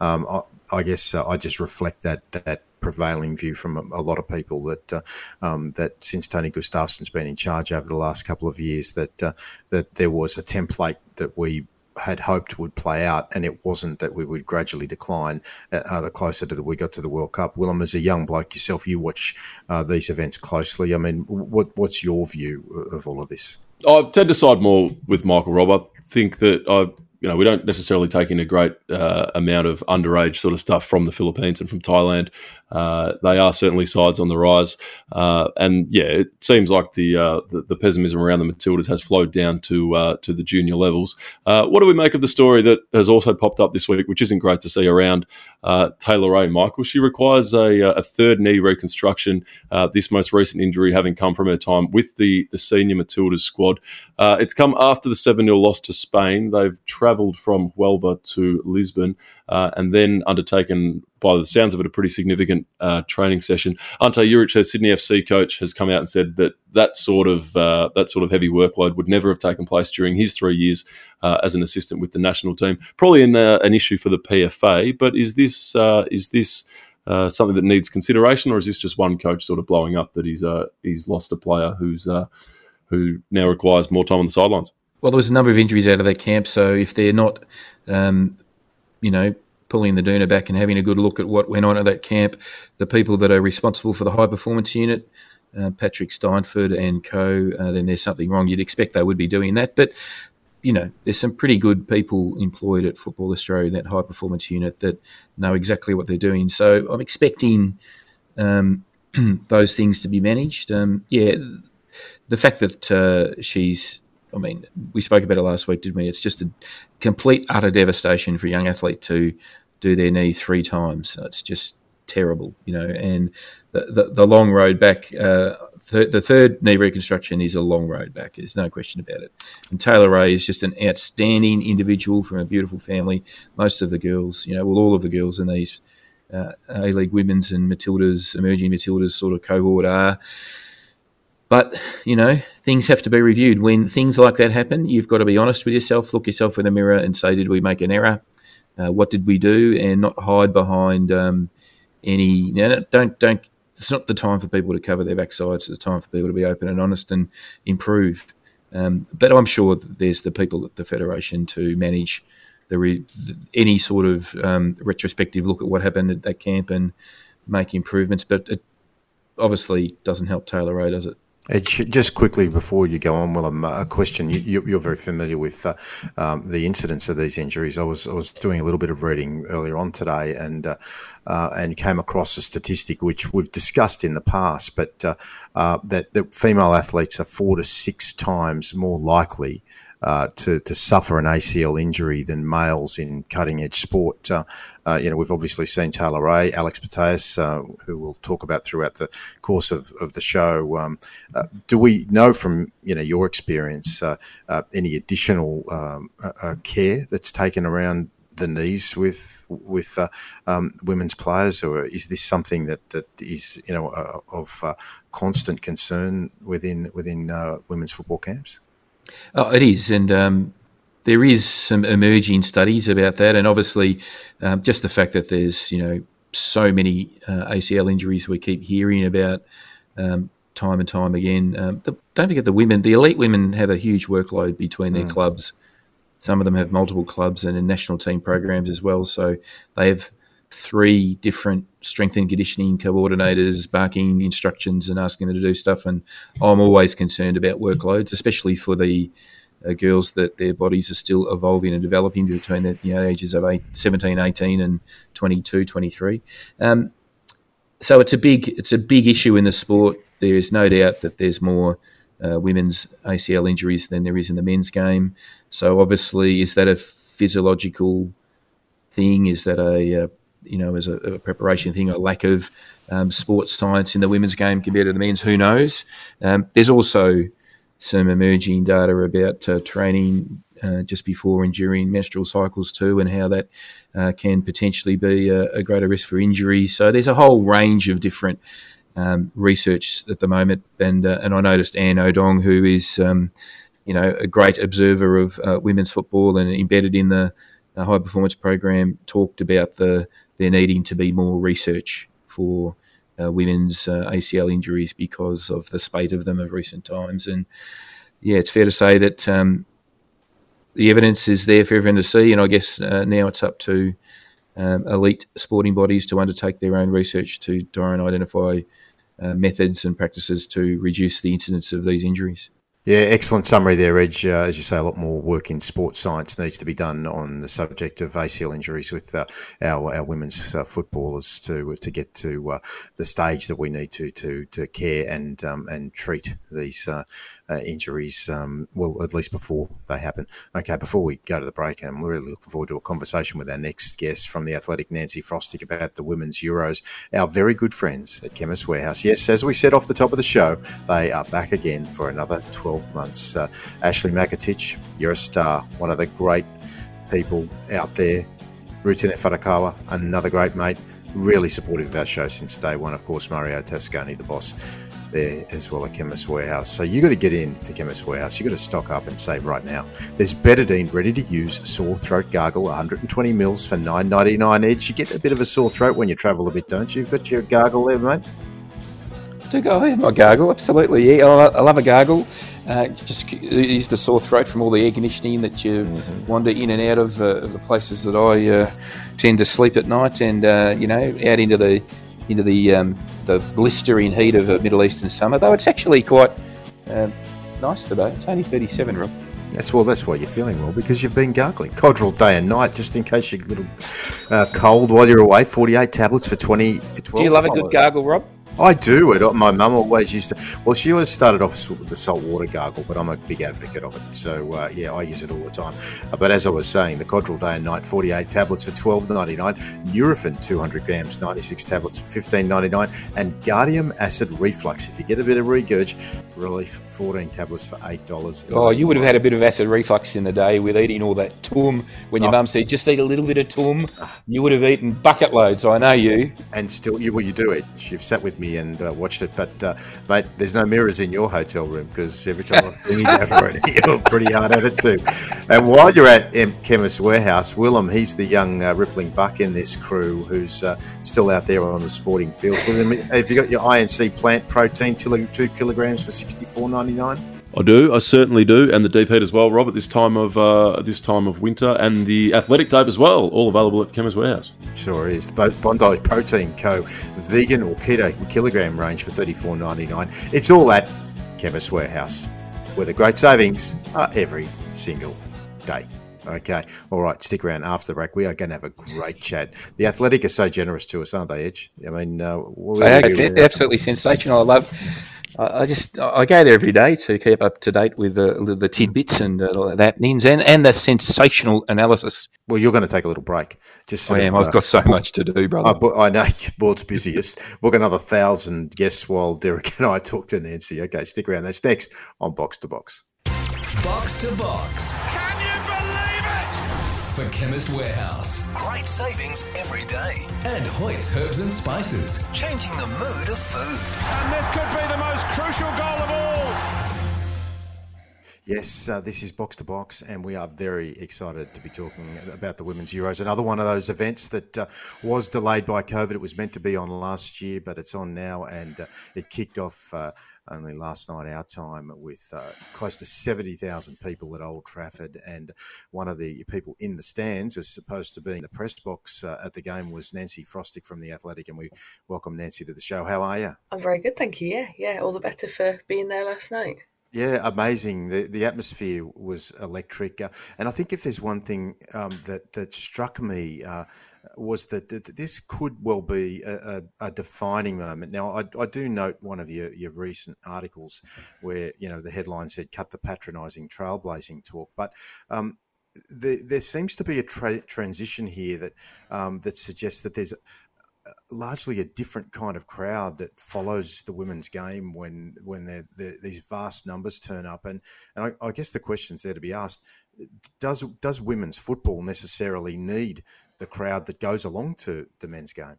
Um, I, I, guess I just reflect that that prevailing view from a, a lot of people that uh, um, that since Tony Gustavsson's been in charge over the last couple of years, that uh, that there was a template that we had hoped would play out, and it wasn't that we would gradually decline uh, the closer to the we got to the World Cup. Willem, as a young bloke yourself, you watch uh, these events closely. I mean, what what's your view of all of this?
I tend to side more with Michael Rob. I think that I you know, we don't necessarily take in a great uh, amount of underage sort of stuff from the Philippines and from Thailand. Uh, they are certainly sides on the rise, uh, and yeah, it seems like the, uh, the, the pessimism around the Matildas has flowed down to uh, to the junior levels. Uh, what do we make of the story that has also popped up this week, which isn't great to see around Taylor Ray Michael? She requires a, a third knee reconstruction. this most recent injury having come from her time with the the senior Matildas squad. it's come after the seven 0 loss to Spain. They've travelled from Huelva to Lisbon and then undertaken by the sounds of it, a pretty significant uh, training session. Ante Juric, their Sydney FC coach, has come out and said that that sort of uh, that sort of heavy workload would never have taken place during his three years uh, as an assistant with the national team. Probably an, uh, an issue for the PFA, but is this uh, is this uh, something that needs consideration, or is this just one coach sort of blowing up that he's he's lost a player who's who now requires more time on the sidelines?
Well, there was a number of injuries out of that camp, so if they're not, um, you know, pulling the doona back and having a good look at what went on at that camp. The people that are responsible for the high performance unit, uh, Patrick Steinford and co, uh, then there's something wrong. You'd expect they would be doing that. But, you know, there's some pretty good people employed at Football Australia, in that high performance unit, that know exactly what they're doing. So I'm expecting um, those things to be managed. Um, yeah, the fact that uh, she's I mean, we spoke about it last week, didn't we? It's just a complete utter devastation for a young athlete to do their knee three times. It's just terrible, you know. And the the, the long road back, uh, th- the third knee reconstruction is a long road back. There's no question about it. And Taylor Ray is just an outstanding individual from a beautiful family. Most of the girls, you know, well, all of the girls in these uh, A League women's and Matildas, emerging Matildas sort of cohort are. But, you know, things have to be reviewed. When things like that happen, you've got to be honest with yourself, look yourself in the mirror and say, did we make an error? Uh, what did we do, and not hide behind um, any. Know, don't don't. It's not the time for people to cover their backsides. It's the time for people to be open and honest and improve. Um, but I'm sure there's the people at the federation to manage the, re, any sort of um, retrospective look at what happened at that camp and make improvements. But it obviously doesn't help Taylor Ray, does it?
Just quickly before you go on, Willem, a question. You, are very familiar with uh, um, the incidence of these injuries. I was I was doing a little bit of reading earlier on today, and uh, uh, and came across a statistic which we've discussed in the past, but uh, uh, that, that female athletes are four to six times more likely uh, to, to suffer an ACL injury than males in cutting edge sport. Uh, uh, you know, we've obviously seen Taylor Ray, Alex Putellas, uh, who we'll talk about throughout the course of, of the show. Um, uh, do we know from you know your experience uh, any additional um, care that's taken around the knees with with um, women's players, or is this something that, that is you know of constant concern within within women's football camps?
Oh, it is, and um, there is some emerging studies about that, and obviously, um, just the fact that there's you know so many uh, ACL injuries we keep hearing about um, time and time again. Um, the, don't forget the women, the elite women have a huge workload between their mm. clubs. Some of them have multiple clubs and national team programs as well, so they have three different strength and conditioning coordinators barking instructions and asking them to do stuff. And I'm always concerned about workloads, especially for the uh, girls that their bodies are still evolving and developing between the you know, ages of eight, 17, 18 and 22, 23. Um, so it's a big it's a big issue in the sport. There is no doubt that there's more uh, women's ACL injuries than there is in the men's game. So obviously, is that a physiological thing? Is that a, a you know, as a, a preparation thing, a lack of um, sports science in the women's game compared to the men's. Who knows? Um, there's also some emerging data about uh, training uh, just before and during menstrual cycles too, and how that uh, can potentially be a, a, greater risk for injury. So there's a whole range of different um, research at the moment, and uh, and I noticed Anne Odong, who is um, you know a great observer of uh, women's football and embedded in the, the high performance program, talked about the there needing to be more research for uh, women's uh, ACL injuries because of the spate of them of recent times. And yeah, it's fair to say that um, the evidence is there for everyone to see. And I guess uh, now it's up to um, elite sporting bodies to undertake their own research to try and identify uh, methods and practices to reduce the incidence of these injuries.
Yeah, excellent summary there, Reg. Uh, as you say, a lot more work in sports science needs to be done on the subject of ACL injuries with uh, our our women's uh, footballers to to get to uh, the stage that we need to to to care and um, and treat these uh, injuries. Um, well, at least before they happen. Okay, before we go to the break, I'm really looking forward to a conversation with our next guest from the Athletic, Nancy Frostick, about the women's Euros. Our very good friends at Chemist Warehouse. Yes, as we said off the top of the show, they are back again for another 12 12 months. Uh, Ashley Makatich, you're a star, one of the great people out there. Rutene Farakawa, another great mate, really supportive of our show since day one. Of course, Mario Tasconi, the boss there as well at Chemist Warehouse. So you got to get in to Chemist Warehouse. You got to stock up and save right now. There's Betadine ready to use sore throat gargle, 120 mils for 9.99 each. You get a bit of a sore throat when you travel a bit, don't you? You've got your gargle there, mate.
Do go ahead, my gargle. Absolutely, yeah. I love a gargle. Uh, just ease the sore throat from all the air conditioning that you mm-hmm. wander in and out of, uh, of the places that I uh, tend to sleep at night, and uh, you know, out into the into the um, the blistering heat of a Middle Eastern summer. Though it's actually quite uh, nice today. It's only thirty-seven, Rob.
That's well. That's why you're feeling well because you've been gargling Codral day and night, just in case you're a little uh, cold while you're away. Forty-eight tablets for twenty.
Do you love a good gargle, Rob?
I do it. My mum always used to. Well, she always started off with the salt water gargle, but I'm a big advocate of it. So uh, yeah, I use it all the time. Uh, but as I was saying, the Codral Day and Night 48 tablets for 12.99, Nurofen 200 grams 96 tablets for 15.99, and Guardium Acid Reflux. If you get a bit of regurg, relief 14 tablets for eight dollars.
Oh, you would have had a bit of acid reflux in the day with eating all that tum. When your oh. mum said just eat a little bit of tum, you would have eaten bucket loads. I know you.
And still, you well, you do it. You've sat with me and uh, watched it. But uh, mate, there's no mirrors in your hotel room because every time I'm bringing down for it, you're pretty hard at it too. And while you're at M- Chemist Warehouse, Willem, he's the young uh, rippling buck in this crew who's uh, still out there on the sporting fields. Have you got your INC plant protein, two kilograms for sixty four ninety nine?
I do, I certainly do, and the deep heat as well, Rob. At this time of uh, this time of winter, and the athletic tape as well, all available at Chemist Warehouse.
Sure is. Both Bondi Protein Co. Vegan or keto kilogram range for thirty four ninety nine. It's all at Chemist Warehouse, where the great savings are every single day. Okay. All right. Stick around after the break. We are going to have a great chat. The Athletic are so generous to us, aren't they, Edge? I mean, uh,
they are absolutely sensational. I love. I just I go there every day to keep up to date with the, the tidbits and uh, the happenings and, and the sensational analysis.
Well, you're going to take a little break. Just
I am. Of, I've uh, got so much to do, brother.
I, I know your board's busiest. Book another thousand guests while Derek and I talk to Nancy. Okay, stick around. That's next on Box to Box.
Box to Box. For Chemist Warehouse. Great savings every day. And Hoyt's Herbs and Spices. Changing the mood of food.
And this could be the most crucial goal of all.
Yes, uh, this is Box to Box, and we are very excited to be talking about the Women's Euros. Another one of those events that uh, was delayed by COVID. It was meant to be on last year, but it's on now, and uh, it kicked off uh, only last night our time with uh, close to 70,000 people at Old Trafford. And one of the people in the stands, as opposed to being the press box uh, at the game, was Nancy Frostick from The Athletic. And we welcome Nancy to the show. How are you?
I'm very good, thank you. Yeah, yeah, all the better for being there last night.
Yeah, amazing. The the atmosphere was electric, uh, and I think if there's one thing um, that that struck me uh, was that, that, this could well be a, a, a defining moment. Now, I, I, do note one of your, your recent articles where you know the headline said "Cut the patronising trailblazing talk," but um, there, there, seems to be a tra- transition here that um, that suggests that there's largely a different kind of crowd that follows the women's game when when they're, they're, these vast numbers turn up. And and I, I, guess the question's there to be asked does does women's football necessarily need the crowd that goes along to the men's game?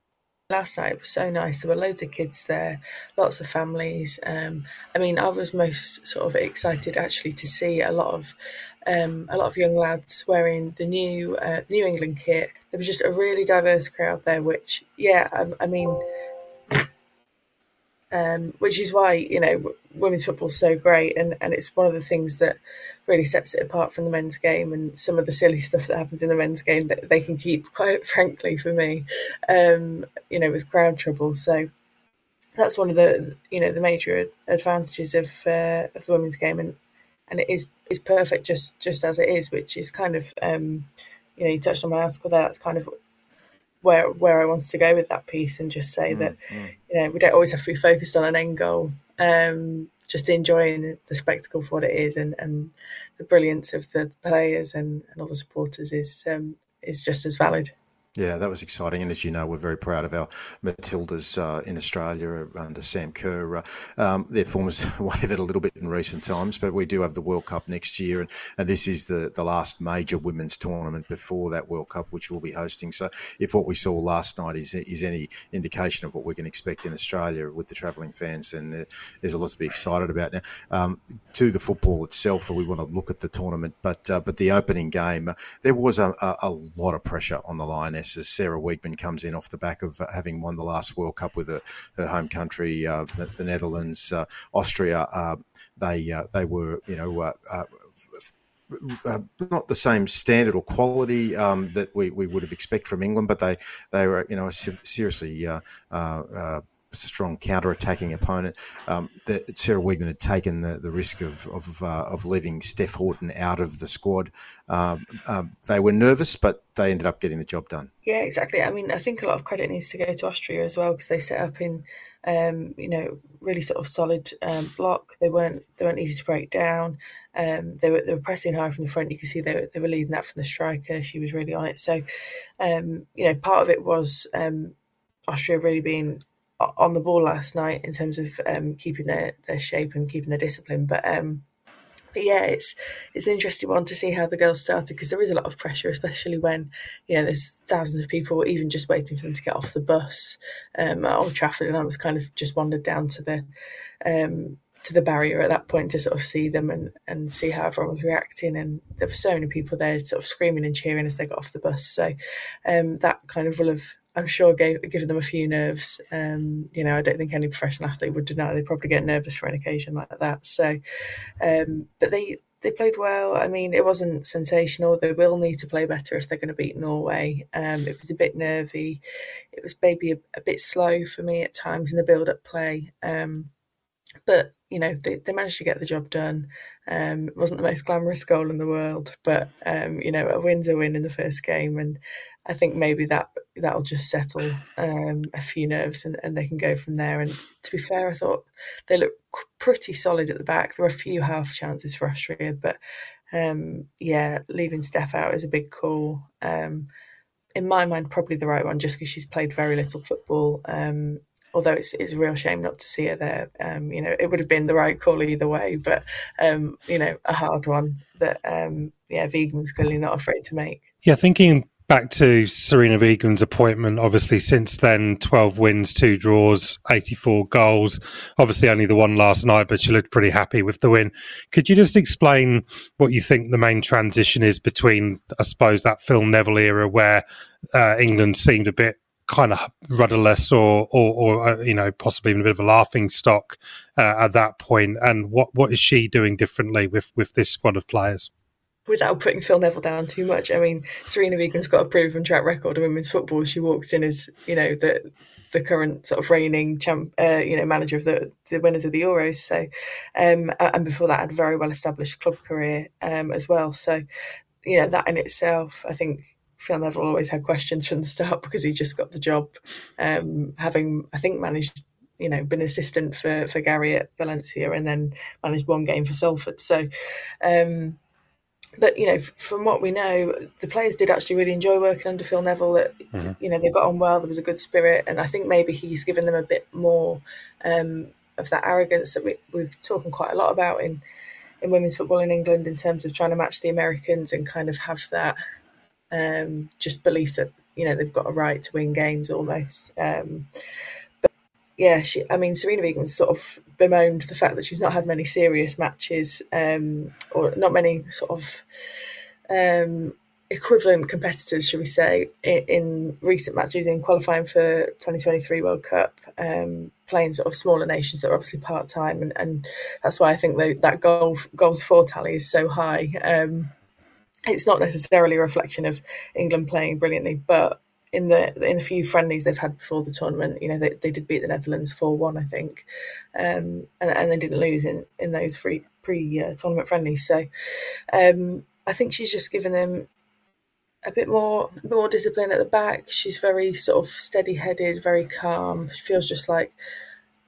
Last night was so nice. There were loads of kids there lots of families. Um, i mean i was most sort of excited actually to see a lot of um, a lot of young lads wearing the new uh, the New England kit. There was just a really diverse crowd there, which yeah, I, I mean, um, which is why you know women's football is so great, and and it's one of the things that really sets it apart from the men's game and some of the silly stuff that happens in the men's game that they can keep quite frankly for me, um, you know, with crowd trouble. So that's one of the you know the major advantages of uh, of the women's game, and and it is is perfect just just as it is, which is kind of um, you know you touched on my article there. That's kind of where where I wanted to go with that piece, and just say mm, that mm. you know we don't always have to be focused on an end goal. Um, just enjoying the spectacle for what it is, and, and the brilliance of the players and, and all the supporters is um, is just as valid.
Yeah, that was exciting. And as you know, we're very proud of our Matildas uh, in Australia under Sam Kerr. Uh, um, their form has wavered a little bit in recent times, but we do have the World Cup next year. And, and this is the, the last major women's tournament before that World Cup, which we'll be hosting. So if what we saw last night is, is any indication of what we can expect in Australia with the travelling fans, then there's a lot to be excited about. Now, um, to the football itself, we want to look at the tournament, but, uh, but the opening game, uh, there was a, a, a lot of pressure on the line as Sarah Wiegman comes in off the back of having won the last World Cup with her, her home country, uh, the, the, Netherlands, uh, Austria. Uh, they uh, they were you know. Uh, uh, not the same standard or quality um, that we, we would have expected from England, but they they were you know seriously strong counter-attacking opponent. Um, that Sarah Wiegman had taken the, the risk of of, uh, of leaving Steph Houghton out of the squad. Um, um, they were nervous, but they ended up getting the job done.
Yeah, exactly. I mean, I think a lot of credit needs to go to Austria as well because they set up in, um, you know, really sort of solid um, block. They weren't they weren't easy to break down. Um, they were they were pressing high from the front. You can see they were, they were leading that from the striker. She was really on it. So, you know, part of it was Austria really being on the ball last night in terms of um, keeping their, their shape and keeping their discipline. But um, but yeah, it's it's an interesting one to see how the girls started because there is a lot of pressure, especially when you know there's thousands of people even just waiting for them to get off the bus um, at Old Trafford, and I was kind of just wandered down to the um, to the barrier at that point to sort of see them and, and see how everyone was reacting. And there were so many people there sort of screaming and cheering as they got off the bus. So um, that kind of will have I'm sure gave given them a few nerves. Um, you know, I don't think any professional athlete would deny they probably get nervous for an occasion like that. So, um, but they they played well. I mean, it wasn't sensational. They will need to play better if they're going to beat Norway. Um, it was a bit nervy. It was maybe a, a, bit slow for me at times in the build up play. Um, but you know, they, they managed to get the job done. Um, it wasn't the most glamorous goal in the world, but um, you know, a win's a win in the first game, and I think maybe that that'll just settle um, a few nerves, and, and they can go from there. And to be fair, I thought they looked pretty solid at the back. There were a few half chances for Austria, but um, yeah, leaving Steph out is a big call. Um, in my mind, probably the right one, just because she's played very little football. Um, although it's it's a real shame not to see her there. Um, you know, it would have been the right call either way, but um, you know, a hard one that yeah, Wiegman's clearly not afraid to make.
Yeah, thinking back to Sarina Wiegman's appointment, obviously since then, 12 wins, two draws, 84 goals. Obviously, only the one last night, but she looked pretty happy with the win. Could you just explain what you think the main transition is between, I suppose, that Phil Neville era where uh, England seemed a bit kind of rudderless or, or, or uh, you know, possibly even a bit of a laughing stock uh, at that point, and what what is she doing differently with with this squad of players?
Without putting Phil Neville down too much, I mean, Sarina Wiegman's got a proven track record of women's football. She walks in as you know the the current sort of reigning champ, uh, you know, manager of the the winners of the Euros. So, um, and before that, had a very well established club career um, as well. So, you know, that in itself, I think Phil Neville always had questions from the start because he just got the job, um, having I think managed, you know, been assistant for for Gary at Valencia and then managed one game for Salford. So, um, but you know, f- from what we know, the players did actually really enjoy working under Phil Neville. That mm-hmm. you know they got on well. There was a good spirit, and I think maybe he's given them a bit more um, of that arrogance that we, we've talking quite a lot about in in women's football in England in terms of trying to match the Americans and kind of have that um, just belief that you know they've got a right to win games almost. Um, but yeah, she, I mean, Sarina Wiegman sort of bemoaned the fact that she's not had many serious matches um, or not many sort of um, equivalent competitors, should we say, in, in, recent matches in qualifying for 2023 World Cup, um, playing sort of smaller nations that are obviously part time, and, and that's why I think that that goal goals for tally is so high. Um, it's not necessarily a reflection of England playing brilliantly, but in the in the few friendlies they've had before the tournament, you know, they, they did beat the Netherlands four one, I think, um, and and they didn't lose in in those free pre tournament friendlies. So, um, I think she's just given them a bit more a bit more discipline at the back. She's very sort of steady headed, very calm. She feels just like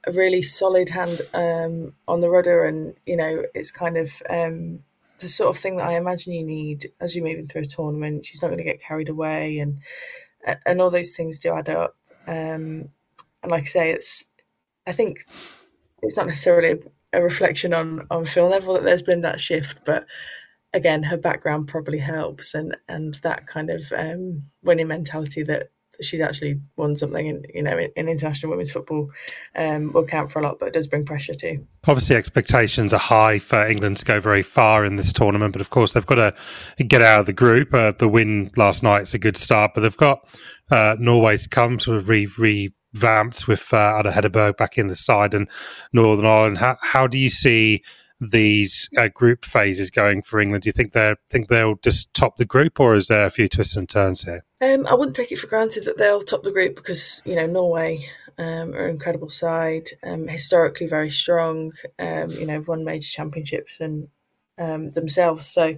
a really solid hand um, on the rudder, and you know, it's kind of um, the sort of thing that I imagine you need as you're moving through a tournament. She's not going to get carried away, and and all those things do add up. Um, and like I say, it's I think it's not necessarily a reflection on on Phil Neville that there's been that shift, but again, her background probably helps, and and that kind of um, winning mentality that she's actually won something in you know in, in international women's football um, will count for a lot, but it does bring pressure too.
Obviously, expectations are high for England to go very far in this tournament, but of course they've got to get out of the group. Uh, the win last night is a good start, but they've got uh, Norway to come, sort of re, revamped with uh, Ada Hegerberg back in the side and Northern Ireland. How, how do you see? These uh, group phases going for England? Do you think they think they'll just top the group, or is there a few twists and turns here?
Um, I wouldn't take it for granted that they'll top the group because you know Norway um, are an incredible side, um, historically very strong. Um, you know, won major championships and um, themselves. So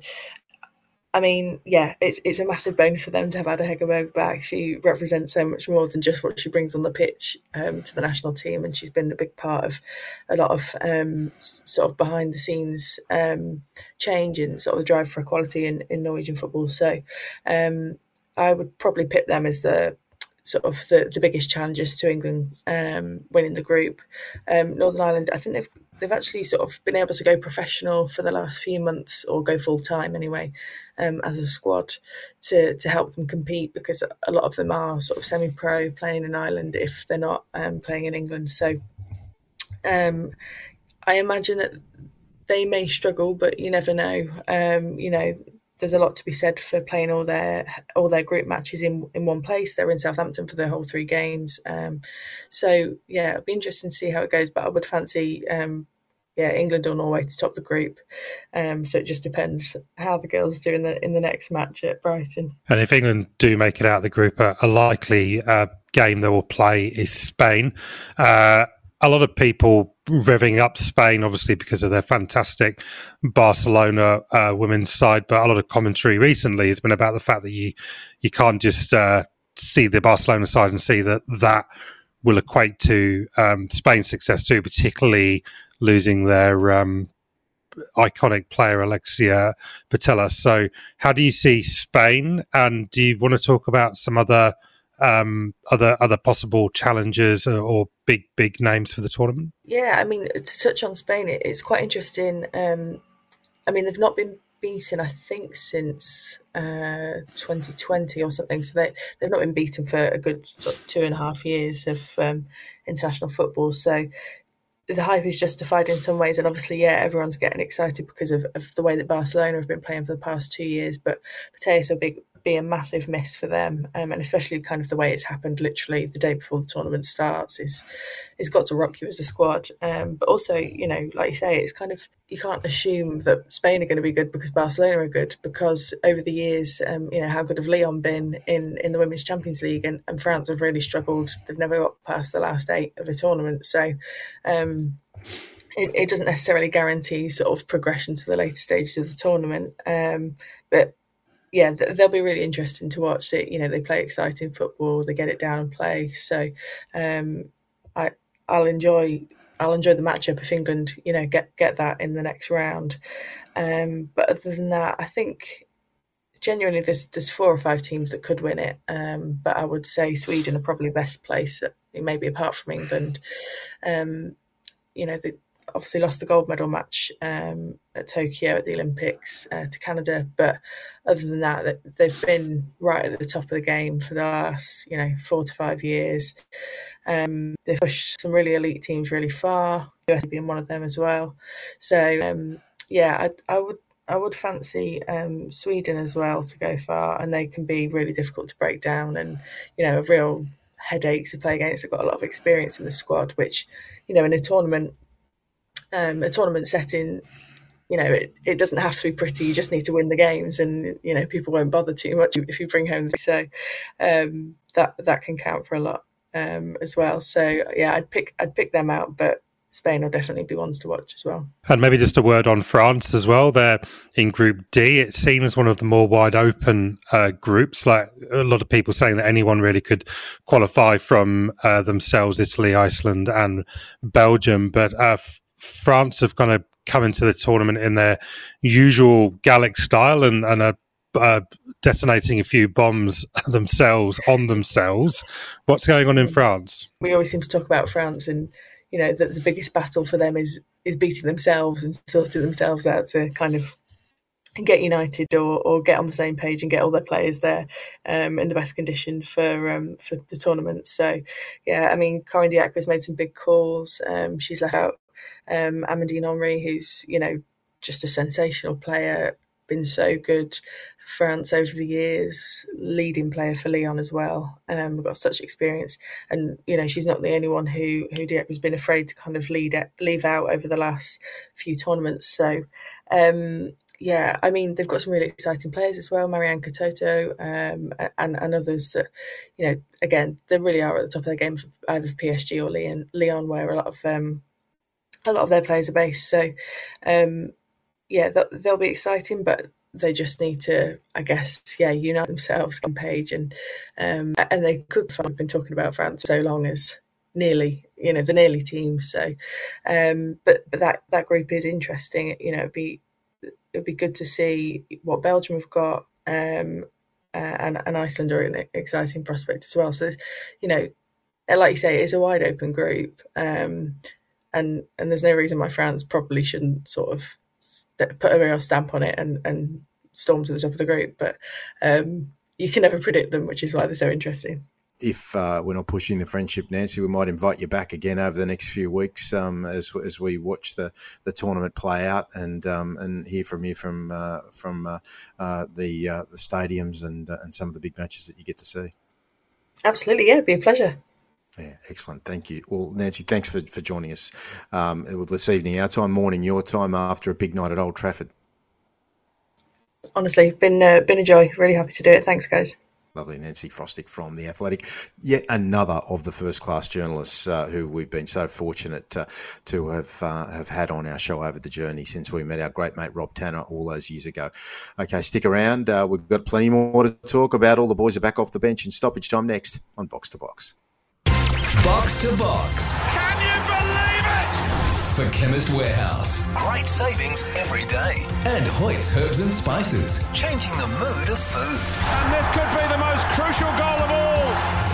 I mean, yeah, it's it's a massive bonus for them to have Ada Hegerberg back. She represents so much more than just what she brings on the pitch um, to the national team, and she's been a big part of a lot of um, sort of behind the scenes um, change and sort of drive for equality in, in Norwegian football. So um, I would probably pick them as the sort of the, the biggest challenges to England um, winning the group. Um, Northern Ireland, I think they've they've actually sort of been able to go professional for the last few months or go full time anyway um, as a squad to to help them compete because a lot of them are sort of semi pro playing in Ireland if they're not um, playing in England. So um, I imagine that they may struggle, but you never know. Um, you know, there's a lot to be said for playing all their all their group matches in in one place. They're in Southampton for the whole three games. Um, so yeah, it'd be interesting to see how it goes. But I would fancy um, yeah England or Norway to top the group. Um, so it just depends how the girls do in the in the next match at Brighton.
And if England do make it out of the group, a, a likely uh, game they will play is Spain. Uh, a lot of people revving up Spain, obviously because of their fantastic Barcelona uh, women's side. But a lot of commentary recently has been about the fact that you you can't just uh, see the Barcelona side and see that that will equate to um, Spain's success too, particularly losing their um, iconic player Alexia Putellas. So, how do you see Spain? And do you want to talk about some other um, other other possible challenges or, or, big big names for the tournament?
Yeah, I mean to touch on Spain, it, it's quite interesting. Um, I mean they've not been beaten, I think, since uh, 2020 or something. So they they've not been beaten for a good sort of two and a half years of um, international football. So the hype is justified in some ways, and obviously, yeah, everyone's getting excited because of, of the way that Barcelona have been playing for the past two years. But will be, a massive miss for them, um, and especially kind of the way it's happened, literally the day before the tournament starts, is it's got to rock you as a squad. Um, but also, you know, like you say, it's kind of you can't assume that Spain are going to be good because Barcelona are good because over the years, um, you know, how good have Lyon been in, in the Women's Champions League and, and France have really struggled. They've never got past the last eight of a tournament. So um, it, it, doesn't necessarily guarantee sort of progression to the later stages of the tournament. Um, but yeah, they'll be really interesting to watch. It, you know, they play exciting football, they get it down and play. So um, I, I'll enjoy I'll enjoy the matchup if England, you know, get get that in the next round. Um, but other than that, I think genuinely there's there's four or five teams that could win it. Um, but I would say Sweden are probably best place, maybe apart from England. Um, you know, they obviously lost the gold medal match um, at Tokyo at the Olympics uh, to Canada, but other than that, they've been right at the top of the game for the last you know four to five years. Um, they've pushed some really elite teams really far, US being one of them as well. So um, yeah, I, I, would I would fancy um, Sweden as well to go far, and they can be really difficult to break down, and you know a real headache to play against. They've got a lot of experience in the squad, which you know in a tournament, um, a tournament setting. You know, it, it doesn't have to be pretty. You just need to win the games, and you know people won't bother too much if you bring home. So um, that that can count for a lot um, as well. So yeah, I'd pick I'd pick them out, but Spain will definitely be ones to watch as well.
And maybe just a word on France as well. They're in Group D. It seems one of the more wide open uh, groups. Like a lot of people saying that anyone really could qualify from uh, themselves, Italy, Iceland, and Belgium. But uh, France have kind of come into the tournament in their usual Gallic style and, and are uh, detonating a few bombs themselves on themselves. What's going on in France?
We always seem to talk about France, and you know that the biggest battle for them is is beating themselves and sorting themselves out to kind of get united or, or get on the same page and get all their players there um, in the best condition for um, for the tournament. So, yeah, I mean, Corinne Diacre has made some big calls. Um, she's left out um, Amandine Henry, who's you know just a sensational player, been so good for France over the years, leading player for Lyon as well. Um, we've got such experience, and you know she's not the only one who who Diacre has been afraid to kind of lead it, leave out over the last few tournaments. So, um, yeah, I mean they've got some really exciting players as well, Marianne Katoto um, and and others that you know again they really are at the top of their game for either PSG or Lyon, Lyon where a lot of um, a lot of their players are based. So, um, yeah, they'll be exciting, but they just need to, I guess, yeah, unite themselves on page and um, and they could. I've been talking about France so long as nearly, you know, the nearly team. So, um, but but that that group is interesting. You know, it'd be it'd be good to see what Belgium have got. Um, uh, and, and Iceland are an exciting prospect as well. So, you know, like you say, it's a wide open group, um, and and there's no reason why France probably shouldn't sort of put a real stamp on it and and storm to the top of the group. But um, you can never predict them, which is why they're so interesting.
If uh, we're not pushing the friendship, Nancy, we might invite you back again over the next few weeks um, as as we watch the, the tournament play out and um, and hear from you from uh, from uh, uh the uh, the stadiums and uh, and some of the big matches that you get to see.
Absolutely, yeah, it'd be a pleasure.
Yeah, excellent. Thank you. Well, Nancy, thanks for, for joining us um, this evening, our time, morning, your time, after a big night at Old Trafford.
Honestly, been uh, been a joy. Really happy to do it. Thanks, guys.
Lovely Nancy Frostick from The Athletic. Yet another of the first class journalists uh, who we've been so fortunate uh, to have uh, have had on our show over the journey since we met our great mate Rob Tanner all those years ago. Okay, stick around. Uh, we've got plenty more to talk about. All the boys are back off the bench in stoppage time next on Box to Box.
Box to Box.
Can you believe it?
For Chemist Warehouse. Great savings every day. And Hoyt's Herbs and Spices. Changing the mood of food.
And this could be the most crucial goal of all.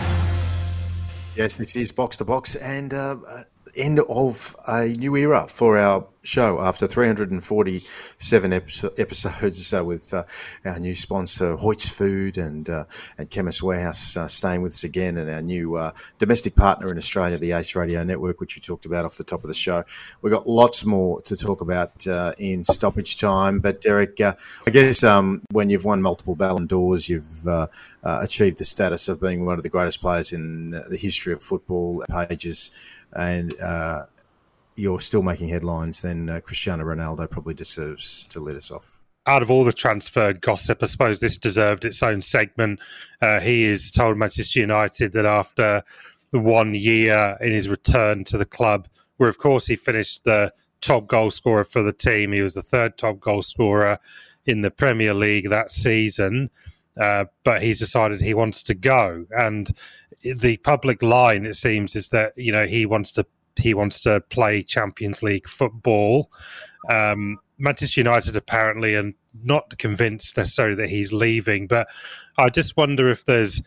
Yes, this is Box to Box and uh, end of a new era for our show after 347 episodes uh, with uh, our new sponsor Hoyt's Food and uh, and Chemist Warehouse uh, staying with us again, and our new uh, domestic partner in Australia, the Ace Radio Network, which we talked about off the top of the show. We've got lots more to talk about uh, in stoppage time, but Derek, I guess um, when you've won multiple Ballon d'Ors, you've achieved the status of being one of the greatest players in the history of football. Pages and uh, you're still making headlines, then uh, Cristiano Ronaldo probably deserves to let us off.
Out of all the transfer gossip, I suppose this deserved its own segment. Uh, he has told Manchester United that after one year in his return to the club, where of course he finished the top goal scorer for the team, he was the third top goal scorer in the Premier League that season. Uh, but he's decided he wants to go, and the public line it seems is that you know he wants to he wants to play Champions League football. Um, Manchester United apparently and not convinced necessarily that he's leaving, but I just wonder if there's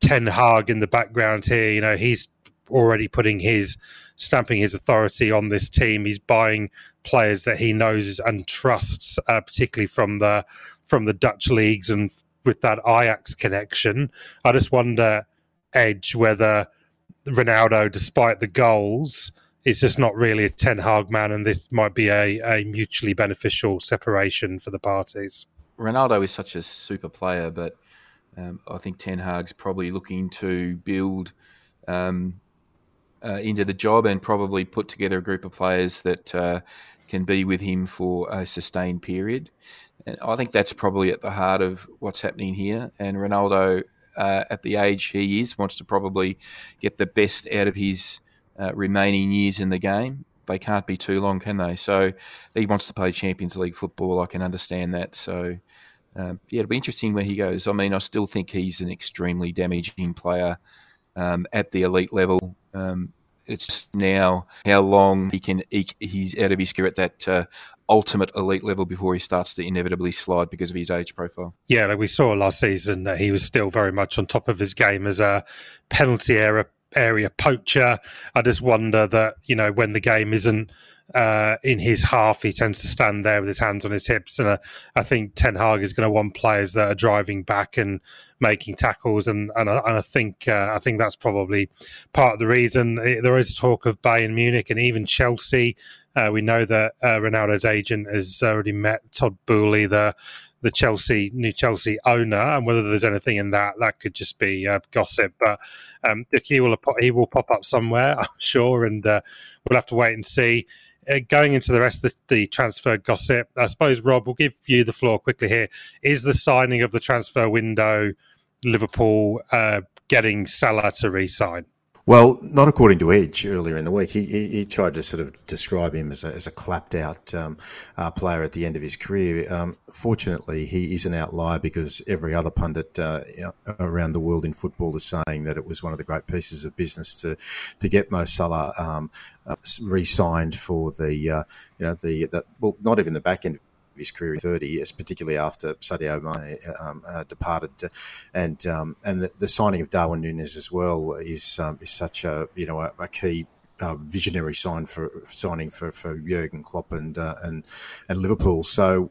Ten Hag in the background here. You know, he's already putting his stamping his authority on this team. He's buying players that he knows and trusts, uh, particularly from the from the Dutch leagues and with that Ajax connection. I just wonder edge whether Ronaldo, despite the goals, is just not really a Ten Hag man, and this might be a, a mutually beneficial separation for the parties.
Ronaldo is such a super player, but um, I think Ten Hag's probably looking to build um, uh, into the job and probably put together a group of players that uh, can be with him for a sustained period. And I think that's probably at the heart of what's happening here. And Ronaldo uh, at the age he is, wants to probably get the best out of his uh, remaining years in the game. They can't be too long, can they? So he wants to play Champions League football. I can understand that. So um, yeah, it'll be interesting where he goes. I mean, I still think he's an extremely damaging player um, at the elite level. Um, it's now how long he can eke he's out of his career at that uh, ultimate elite level before he starts to inevitably slide because of his age profile.
Yeah, like we saw last season that he was still very much on top of his game as a penalty area area poacher. I just wonder that you know when the game isn't uh, in his half, he tends to stand there with his hands on his hips, and uh, I think Ten Hag is going to want players that are driving back and making tackles, and and, and I think uh, I think that's probably part of the reason. There is talk of Bayern Munich and even Chelsea. Uh, we know that uh, Ronaldo's agent has already met Todd Boehly, the the Chelsea new Chelsea owner, and whether there's anything in that that could just be uh, gossip. But um, he will he will pop up somewhere, I'm sure, and uh, we'll have to wait and see. Uh, going into the rest of the, the, transfer gossip, I suppose Rob will give you the floor quickly here. Is the signing of the transfer window Liverpool uh, getting Salah to re-sign?
Well, not according to Edge earlier in the week. He, he, he tried to sort of describe him as a, as a clapped out um, uh, player at the end of his career. Um, fortunately, he is an outlier because every other pundit uh, around the world in football is saying that it was one of the great pieces of business to to get Mo Salah um, uh, re-signed for the uh, you know the, the well not even the back end his career in 30 years, particularly after Sadio Mane um, uh, departed, and um, and the, the, signing of Darwin Núñez as well is um, is such a you know a, a key uh, visionary sign for signing for, for Jurgen Klopp and uh, and and Liverpool. So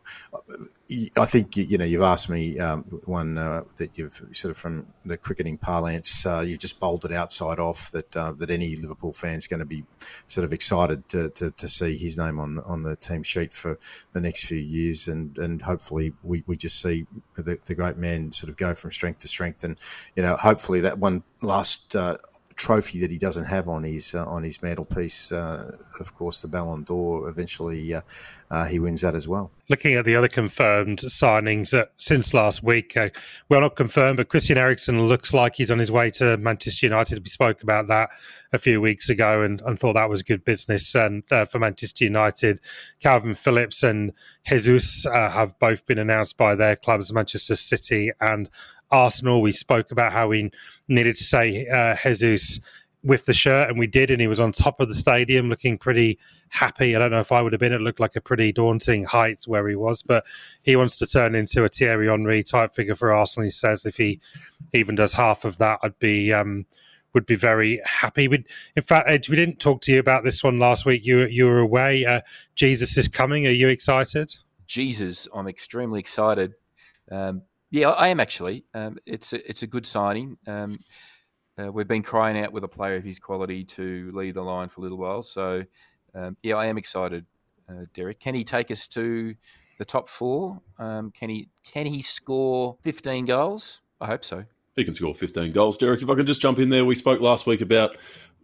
I think you know you've asked me um, one uh, that you've sort of from the cricketing parlance uh, you've just bowled it outside off that uh, that any Liverpool fan's going to be sort of excited to, to, to, see his name on on the team sheet for the next few years and and hopefully we, we just see the, the great man sort of go from strength to strength and you know hopefully that one last uh, trophy that he doesn't have on his uh, on his mantelpiece. Uh, of course, the Ballon d'Or. Eventually, uh, uh, he wins that as well.
Looking at the other confirmed signings uh, since last week, well, not confirmed, but Christian Eriksen looks like he's on his way to Manchester United. We spoke about that a few weeks ago and, and thought that was good business and for Manchester United. Kalvin Phillips and Jesus have both been announced by their clubs, Manchester City and Arsenal. We spoke about how we needed to say uh, Jesus with the shirt, and we did, and he was on top of the stadium looking pretty happy. I don't know if I would have been. It looked like a pretty daunting height where he was, but he wants to turn into a Thierry Henry type figure for Arsenal. He says if he even does half of that, I'd be. Um, would be very happy. We, in fact, Edge, we didn't talk to you about this one last week. You you were away. Uh, Jesus is coming. Are you excited?
Jesus, I'm extremely excited. Um, yeah, I am actually. Um, it's a, it's a good signing. Um, uh, we've been crying out with a player of his quality to lead the line for a little while. So, um, yeah, I am excited, uh, Derek. Can he take us to the top four? Um, can he can he score 15 goals? I hope so.
He can score 15 goals, Derek. If I can just jump in there, we spoke last week about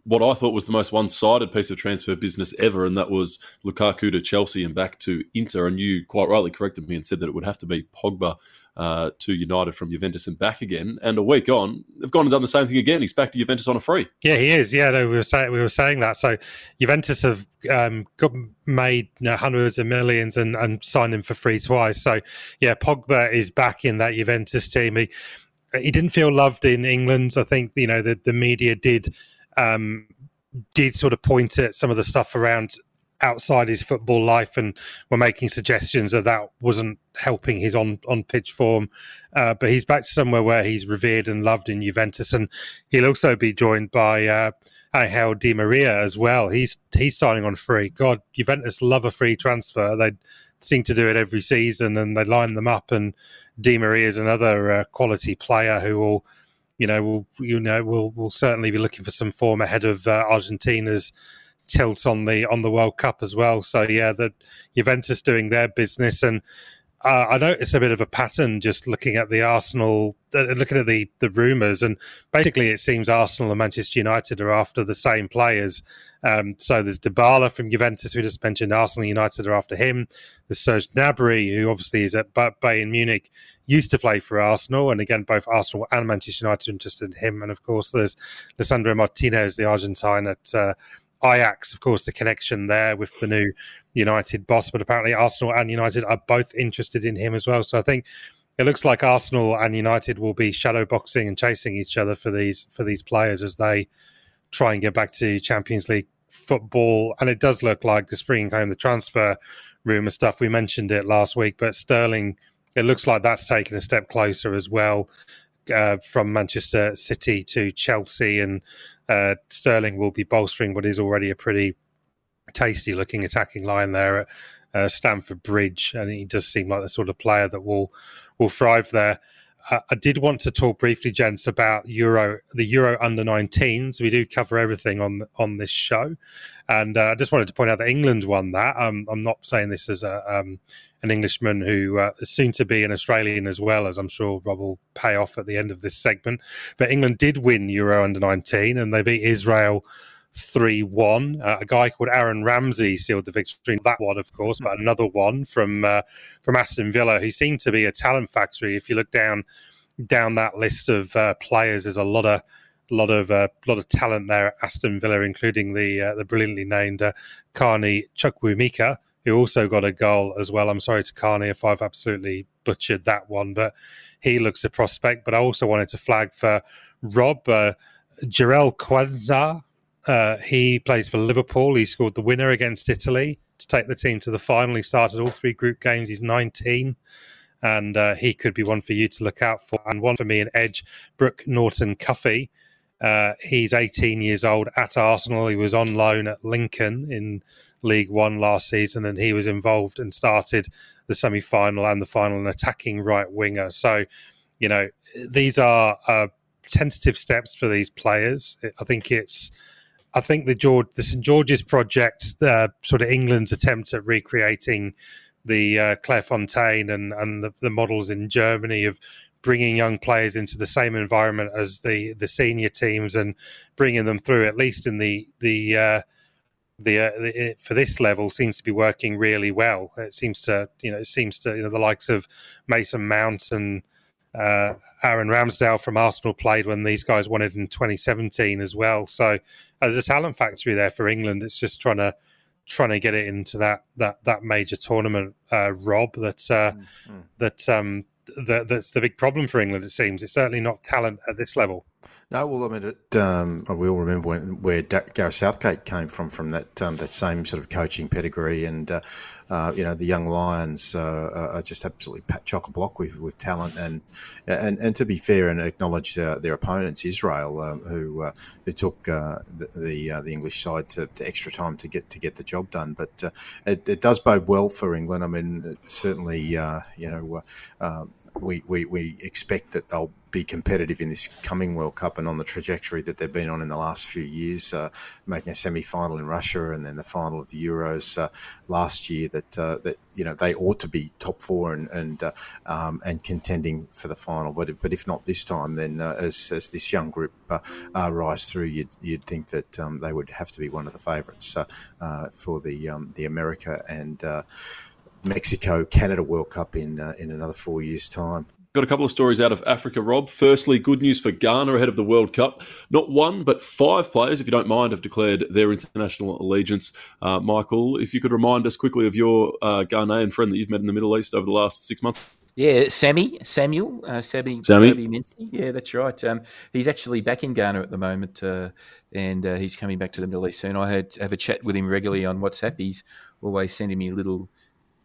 what I thought was the most one-sided piece of transfer business ever, and that was Lukaku to Chelsea and back to Inter. And you quite rightly corrected me and said that it would have to be Pogba uh, to United from Juventus and back again. And a week on, they've gone and done the same thing again. He's back to Juventus on a free.
Yeah, he is. Yeah, no, we were saying we were saying that. So Juventus have um, got, made you know, hundreds of millions and, and signed him for free twice. So yeah, Pogba is back in that Juventus team. He he didn't feel loved in England. I think you know the the media did. Um, did sort of point at some of the stuff around outside his football life and were making suggestions that that wasn't helping his on on pitch form. Uh, but he's back to somewhere where he's revered and loved in Juventus, and he'll also be joined by uh, Angel Di Maria as well. He's he's signing on free. God, Juventus love a free transfer. They seem to do it every season, and they line them up. And Di Maria is another uh, quality player who will. You know, we'll, you know we'll we'll certainly be looking for some form ahead of uh, Argentina's tilt on the on the World Cup as well. So yeah, the Juventus doing their business, and uh, I noticed a bit of a pattern just looking at the Arsenal, uh, looking at the the rumours, and basically it seems Arsenal and Manchester United are after the same players. Um, so there's Dybala from Juventus, we just mentioned. Arsenal United are after him. There's Serge Gnabry, who obviously is at Bayern Munich, used to play for Arsenal, and again both Arsenal and Manchester United are interested in him. And of course there's Lisandro Martinez, the Argentine at. Uh, Ajax, of course, the connection there with the new United boss, but apparently Arsenal and United are both interested in him as well. So I think it looks like Arsenal and United will be shadow boxing and chasing each other for these for these players as they try and get back to Champions League football. And it does look like the spring home the transfer rumor stuff. We mentioned it last week, but Sterling, it looks like that's taken a step closer as well. Uh, from Manchester City to Chelsea, and uh, Sterling will be bolstering what is already a pretty tasty looking attacking line there at uh, Stamford Bridge, and he does seem like the sort of player that will will thrive there. Uh, I did want to talk briefly, gents, about Euro, the Euro under 19s. We do cover everything on on this show, and uh, I just wanted to point out that England won that. Um, I'm not saying this as a um, an Englishman who uh, is soon to be an Australian as well, as I'm sure Rob will pay off at the end of this segment. But England did win Euro under 19, and they beat Israel 3 1. Uh, a guy called Aaron Ramsey sealed the victory. That one, of course, but another one from uh, from Aston Villa, who seemed to be a talent factory. If you look down down that list of uh, players, there's a lot of lot of uh, lot of talent there at Aston Villa, including the uh, the brilliantly named uh, Carney Chukwuemeka, who also got a goal as well. I'm sorry to Carney if I've absolutely butchered that one, but he looks a prospect. But I also wanted to flag for Rob uh, Jarell Quansah, uh, he plays for Liverpool. He scored the winner against Italy to take the team to the final. He started all three group games. He's 19, and uh, he could be one for you to look out for. And one for me and Edge, Brooke Norton Cuffy. Uh, he's 18 years old at Arsenal. He was on loan at Lincoln in League One last season, and he was involved and started the semi final and the final, an attacking right winger. So, you know, these are uh, tentative steps for these players. I think it's I think the George, the St George's project, uh, sort of England's attempt at recreating the uh, Clairefontaine and and the, the, models in Germany of bringing young players into the same environment as the the senior teams and bringing them through at least in the the uh, the, uh, the, for this level seems to be working really well. It seems to you know it seems to you know the likes of Mason Mount and uh, Aaron Ramsdale from Arsenal played when these guys won it in 2017 as well. So there's a talent factory there for England. It's just trying to trying to get it into that that that major tournament, uh, Rob. That mm-hmm. that um, that that's the big problem for England. It seems it's certainly not talent at this level.
No, well, I mean, it, um, we all remember when, where Gareth Southgate came from, from that um, that same sort of coaching pedigree, and uh, uh, you know the young Lions uh, are just absolutely chock a block with, with talent, and and and to be fair and acknowledge uh, their opponents, Israel, um, who uh, who took uh, the the, the, English side to, to, extra time to get to get the job done, but it, it, does bode well for England. I mean, certainly, you know we, we, we expect that they'll be competitive in this coming World Cup and on the trajectory that they've been on in the last few years, uh, making a semi-final in Russia and then the final of the Euros uh, last year. That uh, that you know they ought to be top four and and uh, um, and contending for the final. But but if not this time, then uh, as, as this young group uh, rise through, you'd, you'd think that um, they would have to be one of the favourites for the um, the America and. Mexico Canada World Cup in uh, in another four years' time.
Got a couple of stories out of Africa, Rob. Firstly, good news for Ghana ahead of the World Cup. Not one, but five players, if you don't mind, have declared their international allegiance. Uh, Michael, if you could remind us quickly of your uh, Ghanaian friend that you've met in the Middle East over the last six months.
Yeah, Sammy, Samuel, uh, Sammy, Sammy. Yeah, that's right. Um, he's actually back in Ghana at the moment, uh, and uh, he's coming back to the Middle East soon. I had have a chat with him regularly on WhatsApp. He's always sending me little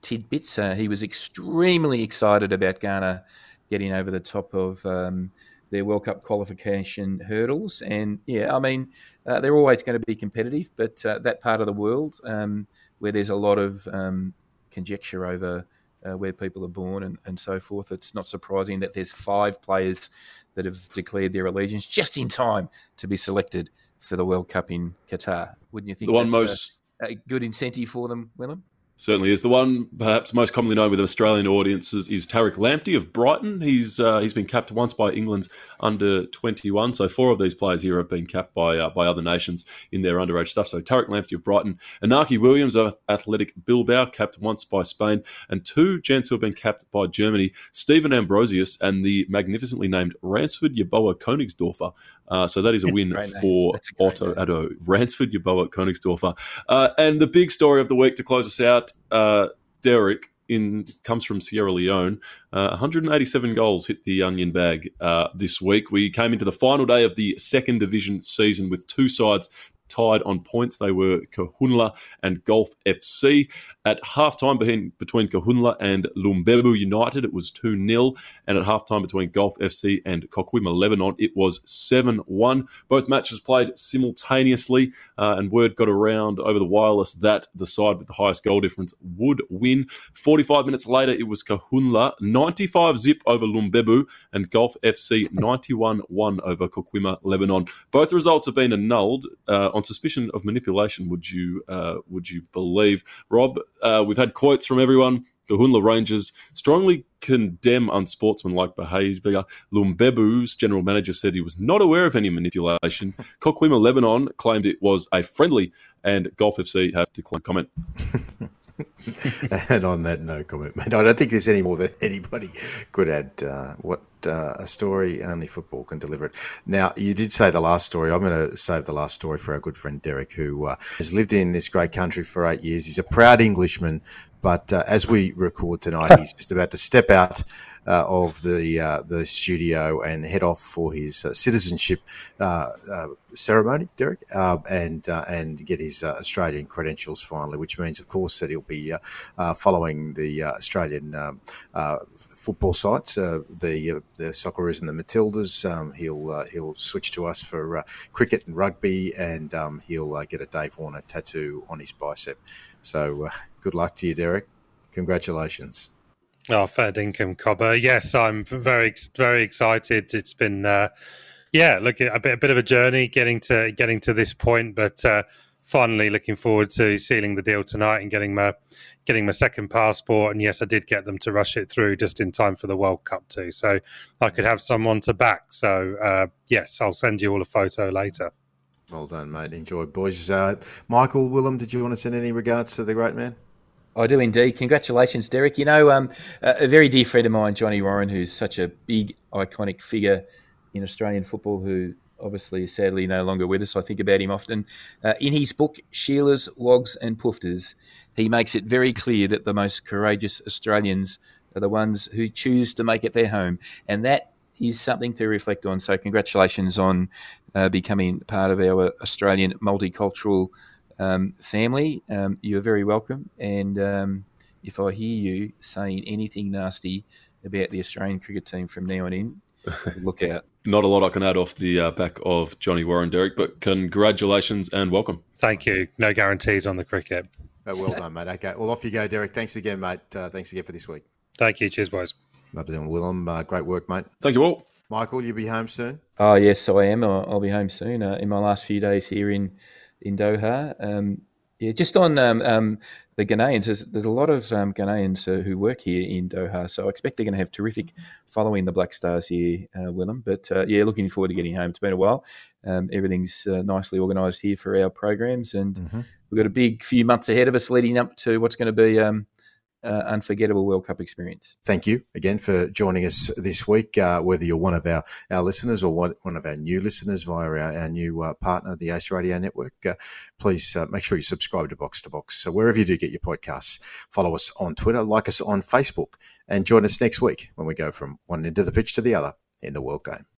tidbits. Uh, he was extremely excited about Ghana getting over the top of um, their World Cup qualification hurdles. And yeah, I mean, uh, they're always going to be competitive, but uh, that part of the world um, where there's a lot of um, conjecture over uh, where people are born and, and so forth, it's not surprising that there's five players that have declared their allegiance just in time to be selected for the World Cup in Qatar. Wouldn't you think
the one most
a, a good incentive for them, Willem?
Certainly is. The one perhaps most commonly known with Australian audiences is Tariq Lamptey of Brighton. He's uh, he's been capped once by England's under 21. So four of these players here have been capped by uh, by other nations in their underage stuff. So Tariq Lamptey of Brighton, Inaki Williams of Athletic Bilbao, capped once by Spain, and two gents who have been capped by Germany, Stephen Ambrosius and the magnificently named Ransford Yeboah Königsdorfer. Uh, so that is a win for Otto Addo. Ransford Yeboah Königsdorfer. Uh, and the big story of the week to close us out uh, Derek in comes from Sierra Leone. Uh, 187 goals hit the onion bag uh, this week. We came into the final day of the second division season with two sides tied on points. They were Kahunla and Gulf FC. At halftime between, between Kahunla and Lumbebu United, it was 2 0. And at halftime between Gulf FC and Kokwima Lebanon, it was 7 1. Both matches played simultaneously, uh, and word got around over the wireless that the side with the highest goal difference would win. 45 minutes later, it was Kahunla 95 zip over Lumbebu and Gulf FC 91 1 over Kokwima Lebanon. Both results have been annulled uh, on suspicion of manipulation. Would you uh, would you believe, Rob? Uh, we've had quotes from everyone. Kahunla Rangers strongly condemn unsportsmanlike behaviour. Lumbebu's general manager said he was not aware of any manipulation. Kokwima Lebanon claimed it was a friendly, and Gulf FC have declined comment.
and on that no comment, mate. I don't think there's any more that anybody could add. Uh, what uh, a story only football can deliver it. Now, you did say the last story. I'm going to save the last story for our good friend Derek, who uh, has lived in this great country for eight years. He's a proud Englishman, but uh, as we record tonight, he's just about to step out uh, of the uh, the studio and head off for his uh, citizenship ceremony, Derek, uh, and and get his Australian credentials finally, which means, of course, that he'll be following the Australian. Um, football sites, the the Socceroos and the Matildas. Um, he'll he'll switch to us for cricket and rugby, and um, he'll get a Dave Warner tattoo on his bicep. So good luck to you, Derek. Congratulations.
Oh, fair income, Cobber. Yes, I'm very, very excited. It's been, uh, yeah, look, a bit, a bit of a journey getting to getting to this point, but uh, finally looking forward to sealing the deal tonight and getting my getting my second passport. And yes, I did get them to rush it through just in time for the World Cup too, so I could have someone to back. So uh, yes, I'll send you all a photo later.
Well done, mate. Enjoy, boys. Uh, Michael Willem, did you want to send any regards to the great man?
I do indeed. Congratulations, Derek. You know, um, a very dear friend of mine, Johnny Warren, who's such a big, iconic figure in Australian football, who obviously sadly no longer with us. I think about him often. Uh, in his book, Sheila's Wogs and Poofters, he makes it very clear that the most courageous Australians are the ones who choose to make it their home. And that is something to reflect on. So, congratulations on uh, becoming part of our Australian multicultural um, family. Um, you're very welcome. And um, if I hear you saying anything nasty about the Australian cricket team from now on in, look out.
Not a lot I can add off the uh, back of Johnny Warren, Derek, but congratulations and welcome.
Thank you. No guarantees on the cricket.
Oh, well done, mate. Okay. Well, off you go, Derek. Thanks again, mate. Uh, thanks again for this week.
Thank you. Cheers, boys.
Lovely doing, Willem. Uh, great work, mate.
Thank you all.
Michael, you'll be home soon?
Oh, yes, I am. I'll, I'll be home soon. Uh, in my last few days here in, in Doha. Um, yeah, just on um, um, the Ghanaians, there's, there's, a lot of um, Ghanaians uh, who work here in Doha, so I expect they're going to have terrific following the Black Stars here, uh, Willem. But uh, yeah, looking forward to getting home. It's been a while. Um, everything's uh, nicely organised here for our programs, and mm-hmm. we've got a big few months ahead of us leading up to what's going to be um, uh, unforgettable World Cup experience.
Thank you again for joining us this week. Uh, whether you're one of our, our listeners or one, one of our new listeners via our, our new uh, partner, the Ace Radio Network, uh, please uh, make sure you subscribe to Box to Box. So wherever you do get your podcasts, follow us on Twitter, like us on Facebook, and join us next week when we go from one end of the pitch to the other in the World Game.